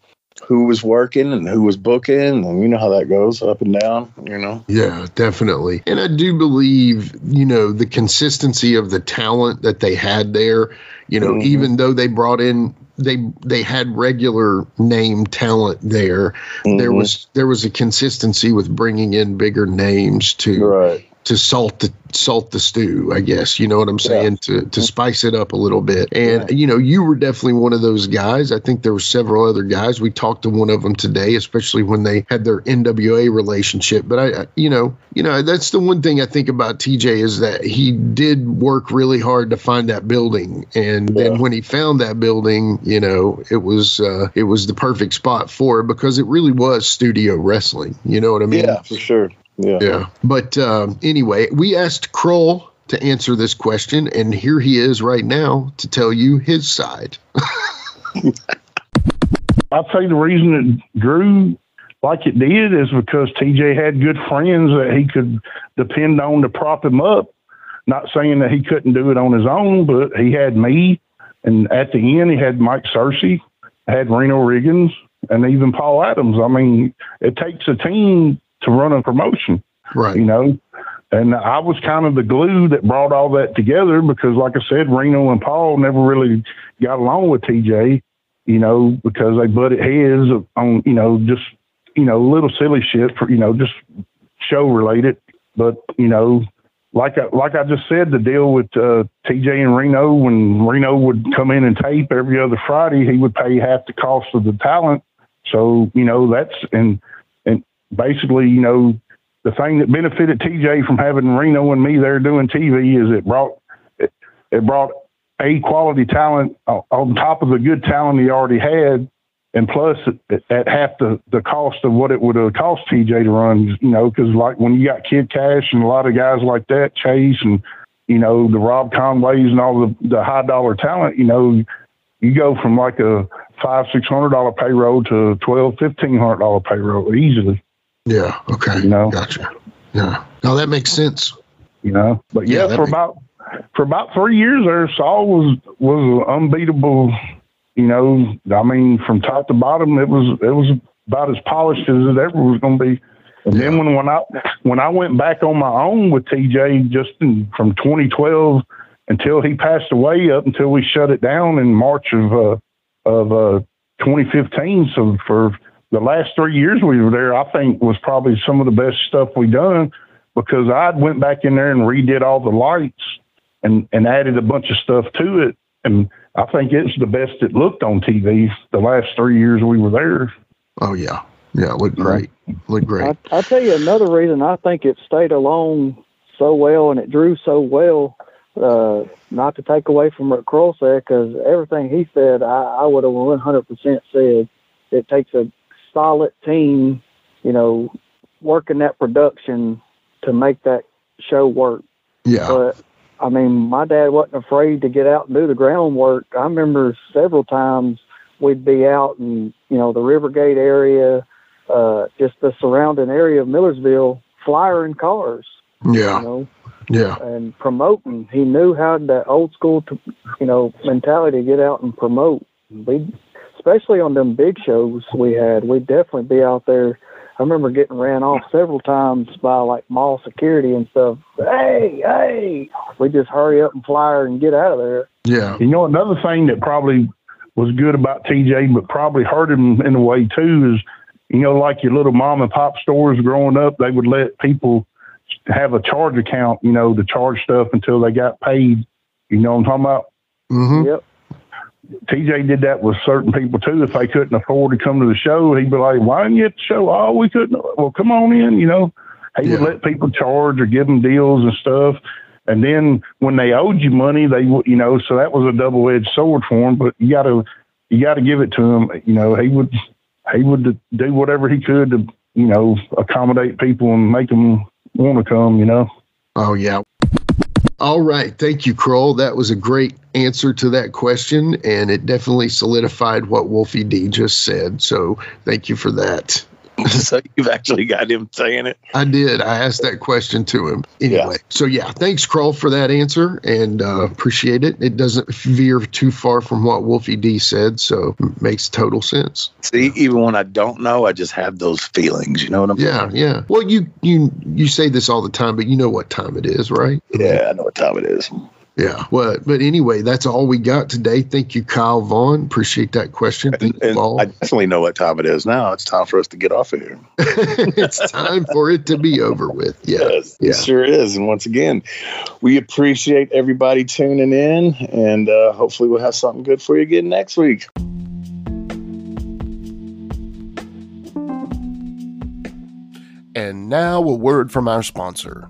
who was working and who was booking and you know how that goes up and down you know? Yeah definitely. And i do believe you know the consistency of the talent that they had there you know mm-hmm. even though they brought in they they had regular name talent there mm-hmm. there was there was a consistency with bringing in bigger names to right to salt the salt the stew, I guess. You know what I'm saying? Yeah. To to spice it up a little bit. And yeah. you know, you were definitely one of those guys. I think there were several other guys. We talked to one of them today, especially when they had their NWA relationship. But I, you know, you know, that's the one thing I think about TJ is that he did work really hard to find that building, and yeah. then when he found that building, you know, it was uh, it was the perfect spot for it because it really was studio wrestling. You know what I mean? Yeah, for sure. Yeah. Yeah. But um, anyway, we asked Kroll to answer this question, and here he is right now to tell you his side. I'll tell you the reason it grew like it did is because TJ had good friends that he could depend on to prop him up. Not saying that he couldn't do it on his own, but he had me. And at the end, he had Mike Searcy, had Reno Riggins, and even Paul Adams. I mean, it takes a team to run a promotion. Right. You know, and I was kind of the glue that brought all that together because, like I said, Reno and Paul never really got along with TJ, you know, because they butted heads on, you know, just, you know, little silly shit for, you know, just show related. But, you know, like I, like I just said, the deal with uh, TJ and Reno, when Reno would come in and tape every other Friday, he would pay half the cost of the talent. So, you know, that's, and, basically, you know, the thing that benefited TJ from having Reno and me there doing TV is it brought it, it brought a quality talent on top of the good talent he already had, and plus at, at half the the cost of what it would have cost TJ to run. You know, because like when you got Kid Cash and a lot of guys like that, Chase and you know the Rob Conways and all the the high dollar talent, you know, you go from like a five six hundred dollar payroll to twelve fifteen hundred dollar payroll easily. Yeah. Okay. You know. Gotcha. Yeah. No, that makes sense. You know, but yeah, yeah for makes... about for about three years there, Saw was was unbeatable. You know, I mean, from top to bottom, it was it was about as polished as it ever was going to be. And yeah. then when when I when I went back on my own with TJ, just in, from 2012 until he passed away, up until we shut it down in March of uh, of uh, 2015. So for the last three years we were there, I think was probably some of the best stuff we done because I went back in there and redid all the lights and and added a bunch of stuff to it, and I think it's the best it looked on TV the last three years we were there. Oh yeah, yeah, it looked great. Looked great. I, will tell you another reason I think it stayed alone so well and it drew so well. Uh, not to take away from what Kroll said, because everything he said, I, I would have 100% said. It takes a solid team, you know, working that production to make that show work. Yeah. But I mean, my dad wasn't afraid to get out and do the groundwork. I remember several times we'd be out in, you know, the Rivergate area, uh, just the surrounding area of Millersville, flyering cars. Yeah. You know, yeah. And promoting. He knew how that old school, to, you know, mentality to get out and promote. We, especially on them big shows we had, we'd definitely be out there I remember getting ran off several times by like mall security and stuff. Hey, hey, we just hurry up and flyer and get out of there. Yeah. You know, another thing that probably was good about TJ, but probably hurt him in a way too, is you know, like your little mom and pop stores growing up, they would let people have a charge account, you know, to charge stuff until they got paid. You know what I'm talking about? Mm-hmm. Yep. TJ did that with certain people too. If they couldn't afford to come to the show, he'd be like, "Why didn't you at the show? Oh, we couldn't. Well, come on in." You know, he yeah. would let people charge or give them deals and stuff. And then when they owed you money, they would, you know, so that was a double edged sword for him. But you got to you got to give it to him. You know, he would he would do whatever he could to you know accommodate people and make them want to come. You know. Oh yeah. All right. Thank you, Kroll. That was a great answer to that question, and it definitely solidified what Wolfie D just said. So thank you for that. so you've actually got him saying it. I did. I asked that question to him. Anyway, yeah. so yeah, thanks, Kroll, for that answer, and uh, appreciate it. It doesn't veer too far from what Wolfie D said, so makes total sense. See, even when I don't know, I just have those feelings. You know what I'm yeah, saying? Yeah, yeah. Well, you you you say this all the time, but you know what time it is, right? Yeah, I know what time it is. Yeah. Well, but anyway, that's all we got today. Thank you, Kyle Vaughn. Appreciate that question. And, and I definitely know what time it is now. It's time for us to get off of here. it's time for it to be over with. Yeah. Yes, yeah. It sure is. And once again, we appreciate everybody tuning in, and uh, hopefully, we'll have something good for you again next week. And now, a word from our sponsor.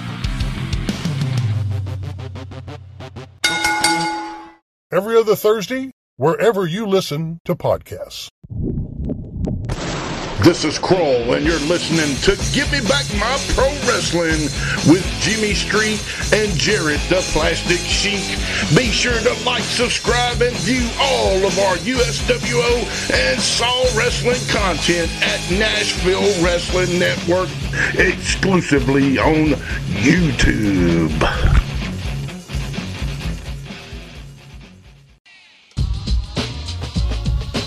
Every other Thursday, wherever you listen to podcasts. This is Kroll, and you're listening to Give Me Back My Pro Wrestling with Jimmy Street and Jared the Plastic Sheik. Be sure to like, subscribe, and view all of our USWO and Saw Wrestling content at Nashville Wrestling Network exclusively on YouTube.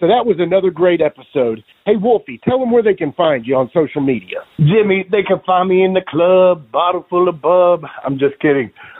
So that was another great episode. Hey, Wolfie, tell them where they can find you on social media. Jimmy, they can find me in the club, bottle full of bub. I'm just kidding.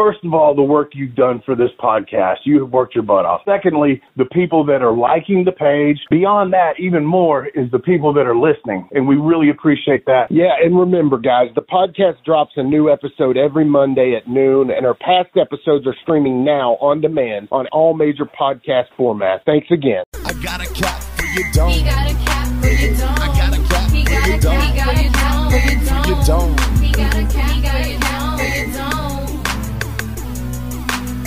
first of all, the work you've done for this podcast. You have worked your butt off. Secondly, the people that are liking the page. Beyond that, even more is the people that are listening. And we really appreciate that. Yeah. And remember, guys, the podcast drops a new episode every Monday at noon, and our past episodes are streaming now on demand on all major podcast formats. Thanks again. I got a cap for your dome. He got a cap for your dome. I got a cap he for your dome. He got a cap for your dome. He got a cap for your dome.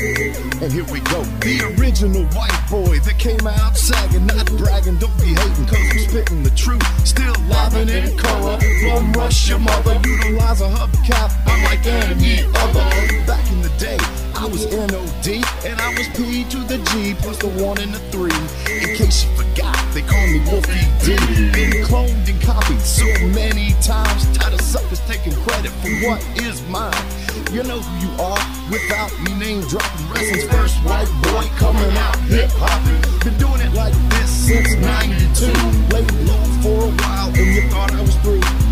And here we go. The original white boy that came out sagging, not bragging, don't be hating, cause I'm spitting the truth. Still livin' in color. Bum rush your mother, utilize a hubcap, unlike any other. Back in the day, I was NOD, and I was P to the G, plus the one and the three. In case you forgot, they call me Wolfie D. Been cloned and copied so many times, tired of suckers taking credit for what is mine. You know who you are without me name dropping. Wrestling's first white boy coming out hip hop. Been doing it like this since 92. Laid low for a while and you thought I was through.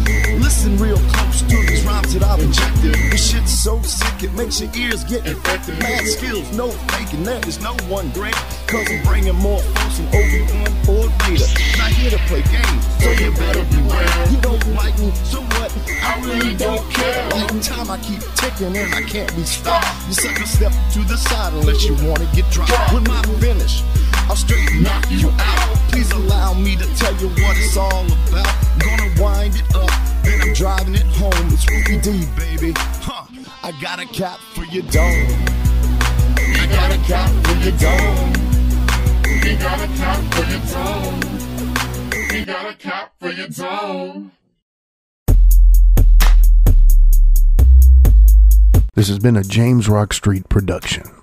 Listen real close to these rhymes that I've injected. This shit's so sick it makes your ears get infected. Mad skills, no faking, that, there is no one great. Cause I'm bringing more folks than Obi-Wan or Not here to play games, so you better beware. You don't like me, so what? I really don't care. Like time I keep ticking and I can't be stopped. You sucker step to the side unless you wanna get dropped. With my finish, I'll straight knock you out. Please allow me to tell you what it's all about. Gonna wind it up, then I'm driving it home. It's Ruby D, baby. Huh. I got a cap for your dome. I got a cap for your dome. Got a cap for your dome. Got a cap for your dome. This has been a James Rock Street production.